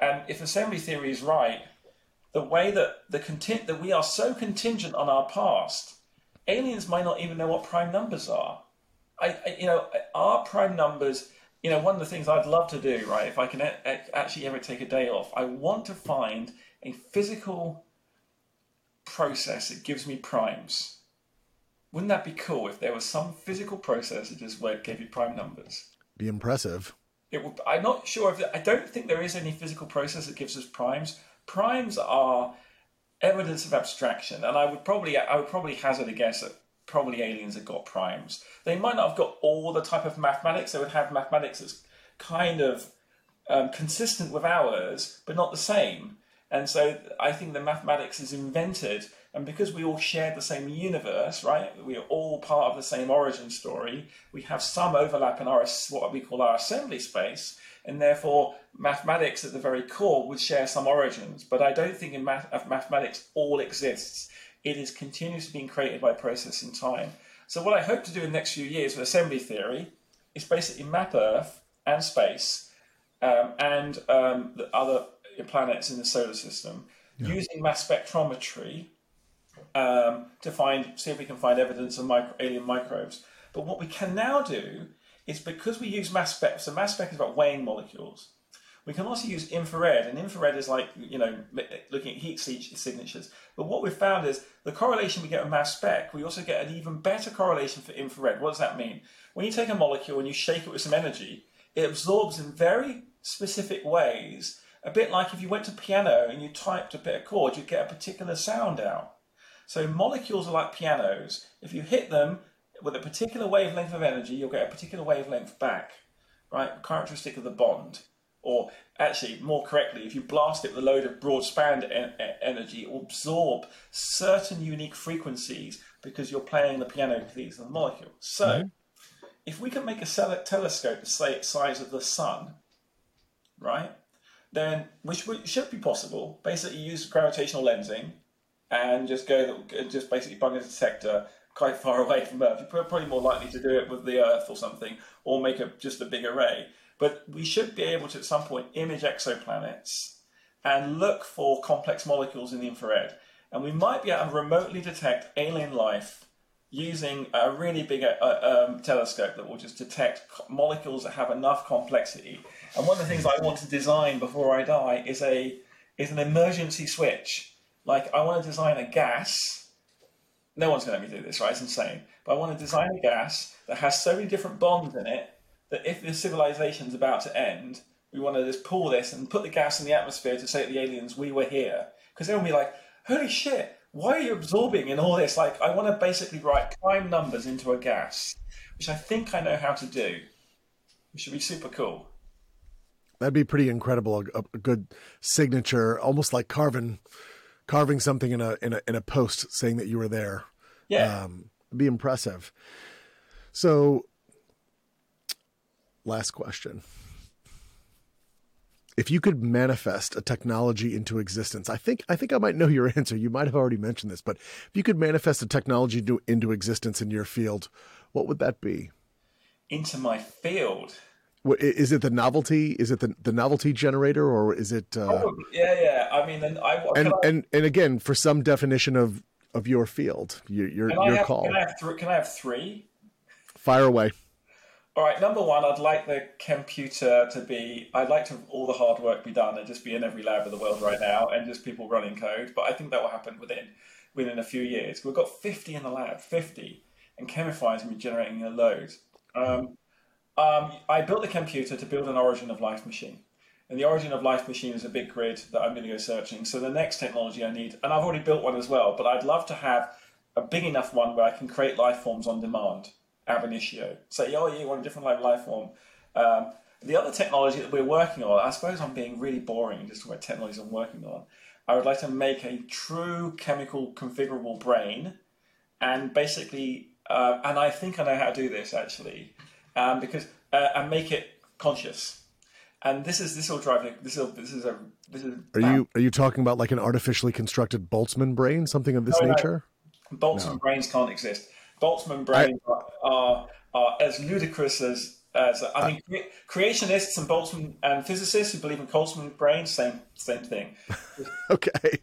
Speaker 2: And if assembly theory is right, the way that the content that we are so contingent on our past, aliens might not even know what prime numbers are. I, I you know, our prime numbers you know, one of the things I'd love to do, right, if I can a- actually ever take a day off, I want to find a physical process that gives me primes. Wouldn't that be cool if there was some physical process that just gave you prime numbers?
Speaker 1: Be impressive.
Speaker 2: It would, I'm not sure if I don't think there is any physical process that gives us primes. Primes are evidence of abstraction, and I would probably I would probably hazard a guess that probably aliens have got primes. They might not have got all the type of mathematics. They would have mathematics that's kind of um, consistent with ours, but not the same. And so I think the mathematics is invented, and because we all share the same universe, right? We are all part of the same origin story. We have some overlap in our what we call our assembly space, and therefore mathematics at the very core would share some origins. But I don't think in math- mathematics all exists. It is continuously being created by process in time. So what I hope to do in the next few years with assembly theory is basically map Earth and space um, and um, the other planets in the solar system yeah. using mass spectrometry um, to find see if we can find evidence of micro, alien microbes. But what we can now do is because we use mass spec. So mass spec is about weighing molecules. We can also use infrared, and infrared is like, you know, looking at heat signatures. But what we've found is the correlation we get with mass spec, we also get an even better correlation for infrared. What does that mean? When you take a molecule and you shake it with some energy, it absorbs in very specific ways, a bit like if you went to piano and you typed a bit of chord, you'd get a particular sound out. So molecules are like pianos. If you hit them with a particular wavelength of energy, you'll get a particular wavelength back, right? Characteristic of the bond or actually more correctly, if you blast it with a load of broad-band en- energy, it will absorb certain unique frequencies because you're playing the piano keys of the molecule. So, mm-hmm. if we can make a telescope the size of the sun, right, then which should be possible. Basically, use gravitational lensing and just go, just basically bung a detector quite far away from Earth. You're probably more likely to do it with the Earth or something, or make a, just a big array. But we should be able to, at some point, image exoplanets and look for complex molecules in the infrared. And we might be able to remotely detect alien life using a really big uh, um, telescope that will just detect molecules that have enough complexity. And one of the things I want to design before I die is a is an emergency switch. Like I want to design a gas. No one's going to let me do this, right? It's insane. But I want to design a gas that has so many different bonds in it that if the civilization's about to end, we want to just pull this and put the gas in the atmosphere to say to the aliens we were here. Because they'll be like, holy shit, why are you absorbing in all this? Like, I want to basically write prime numbers into a gas, which I think I know how to do. Which should be super cool.
Speaker 1: That'd be pretty incredible. A, a good signature, almost like carving carving something in a in a in a post saying that you were there.
Speaker 2: Yeah,
Speaker 1: um, be impressive. So, last question if you could manifest a technology into existence, I think I think I might know your answer. You might have already mentioned this, but if you could manifest a technology into, into existence in your field, what would that be?
Speaker 2: Into my field.
Speaker 1: Is it the novelty? Is it the, the novelty generator, or is it? Uh...
Speaker 2: yeah, yeah. I mean, and I
Speaker 1: and,
Speaker 2: I...
Speaker 1: and and again, for some definition of of your field, your your, your
Speaker 2: have,
Speaker 1: call.
Speaker 2: Can I, have th- can I have three?
Speaker 1: Fire away.
Speaker 2: All right, number one, I'd like the Chemputer to be, I'd like to have all the hard work be done and just be in every lab in the world right now and just people running code. But I think that will happen within within a few years. We've got 50 in the lab, 50, and Chemify is generating a load. Um, um, I built the Chemputer to build an origin of life machine. And the origin of life machine is a big grid that I'm going to go searching. So the next technology I need, and I've already built one as well, but I'd love to have a big enough one where I can create life forms on demand ab initio. Say, oh, you want a different life, form. Um, the other technology that we're working on, I suppose I'm being really boring just about technologies I'm working on. I would like to make a true chemical configurable brain, and basically, uh, and I think I know how to do this actually, um, because uh, and make it conscious. And this is this will drive me, this will this is a this is.
Speaker 1: Are you are you talking about like an artificially constructed Boltzmann brain, something of this no, nature?
Speaker 2: No. Boltzmann no. brains can't exist. Boltzmann brains I, are, are as ludicrous as as I mean, creationists and Boltzmann and physicists who believe in Boltzmann brains, same same thing.
Speaker 1: okay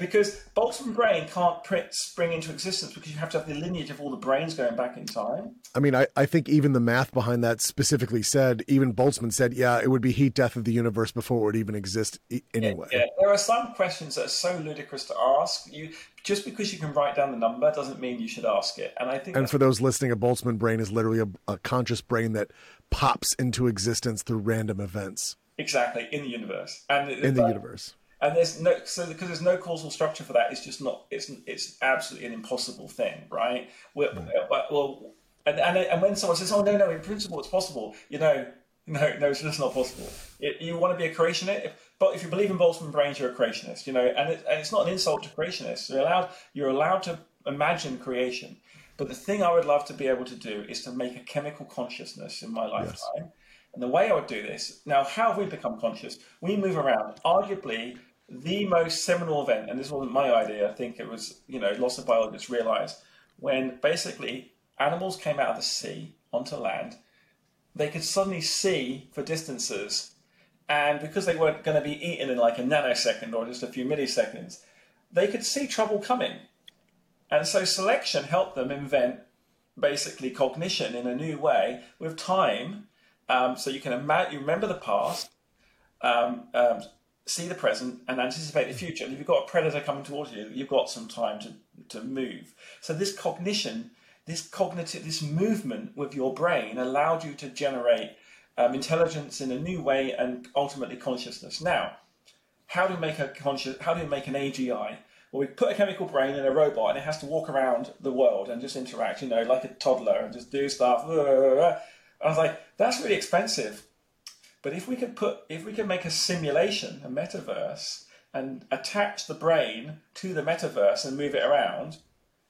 Speaker 2: because Boltzmann brain can't print, spring into existence because you have to have the lineage of all the brains going back in time.
Speaker 1: I mean, I, I think even the math behind that specifically said, even Boltzmann said, yeah, it would be heat death of the universe before it would even exist anyway.
Speaker 2: Yeah, yeah. there are some questions that are so ludicrous to ask. You just because you can write down the number doesn't mean you should ask it. And I think,
Speaker 1: and for those listening, a Boltzmann brain is literally a, a conscious brain that pops into existence through random events.
Speaker 2: Exactly in the universe and
Speaker 1: in the universe
Speaker 2: and there's no so because there's no causal structure for that it's just not it's it's absolutely an impossible thing right? Well, hmm. well and, and, and when someone says oh no no in principle it's possible you know no no it's just not possible. It, you want to be a creationist? If, but if you believe in Boltzmann brains you're a creationist you know and, it, and it's not an insult to creationists. You're allowed you're allowed to imagine creation but the thing I would love to be able to do is to make a chemical consciousness in my lifetime. Yes. and the way I would do this now how have we become conscious? We move around arguably the most seminal event, and this wasn't my idea, I think it was, you know, lots of biologists realized when basically animals came out of the sea onto land, they could suddenly see for distances, and because they weren't going to be eaten in like a nanosecond or just a few milliseconds, they could see trouble coming. And so selection helped them invent basically cognition in a new way with time. Um, so you can imagine, you remember the past, um, um, see the present and anticipate the future. And if you've got a predator coming towards you, you've got some time to, to move. So this cognition, this cognitive, this movement with your brain allowed you to generate um, intelligence in a new way and ultimately consciousness. Now, how do you make a conscious? How do you make an AGI? Well, we put a chemical brain in a robot and it has to walk around the world and just interact, you know, like a toddler and just do stuff. I was like, that's really expensive. But if we could put, if we could make a simulation, a metaverse, and attach the brain to the metaverse and move it around,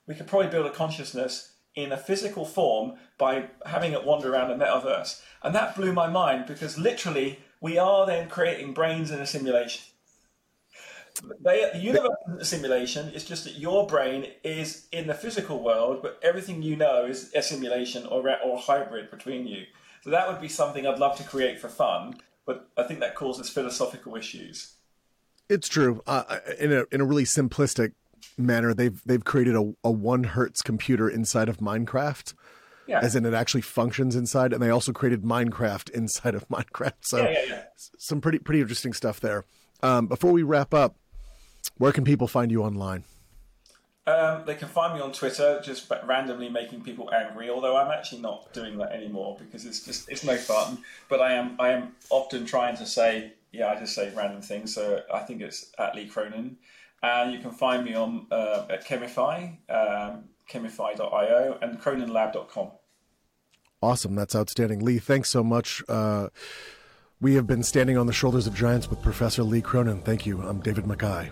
Speaker 2: we could probably build a consciousness in a physical form by having it wander around the metaverse. And that blew my mind because literally we are then creating brains in a simulation. They, the universe isn't a simulation. It's just that your brain is in the physical world, but everything you know is a simulation or or hybrid between you. So that would be something I'd love to create for fun, but I think that causes philosophical issues.
Speaker 1: It's true. Uh, in a in a really simplistic manner, they've they've created a, a one hertz computer inside of Minecraft. Yeah. As in, it actually functions inside, and they also created Minecraft inside of Minecraft. So,
Speaker 2: yeah, yeah, yeah.
Speaker 1: some pretty pretty interesting stuff there. Um, before we wrap up, where can people find you online?
Speaker 2: Um, they can find me on Twitter, just randomly making people angry. Although I'm actually not doing that anymore because it's just it's no fun. But I am I am often trying to say yeah I just say random things. So I think it's at Lee Cronin, and you can find me on uh, at Chemify, um, chemify.io, and croninlab.com.
Speaker 1: Awesome, that's outstanding, Lee. Thanks so much. Uh, we have been standing on the shoulders of giants with Professor Lee Cronin. Thank you. I'm David McKay.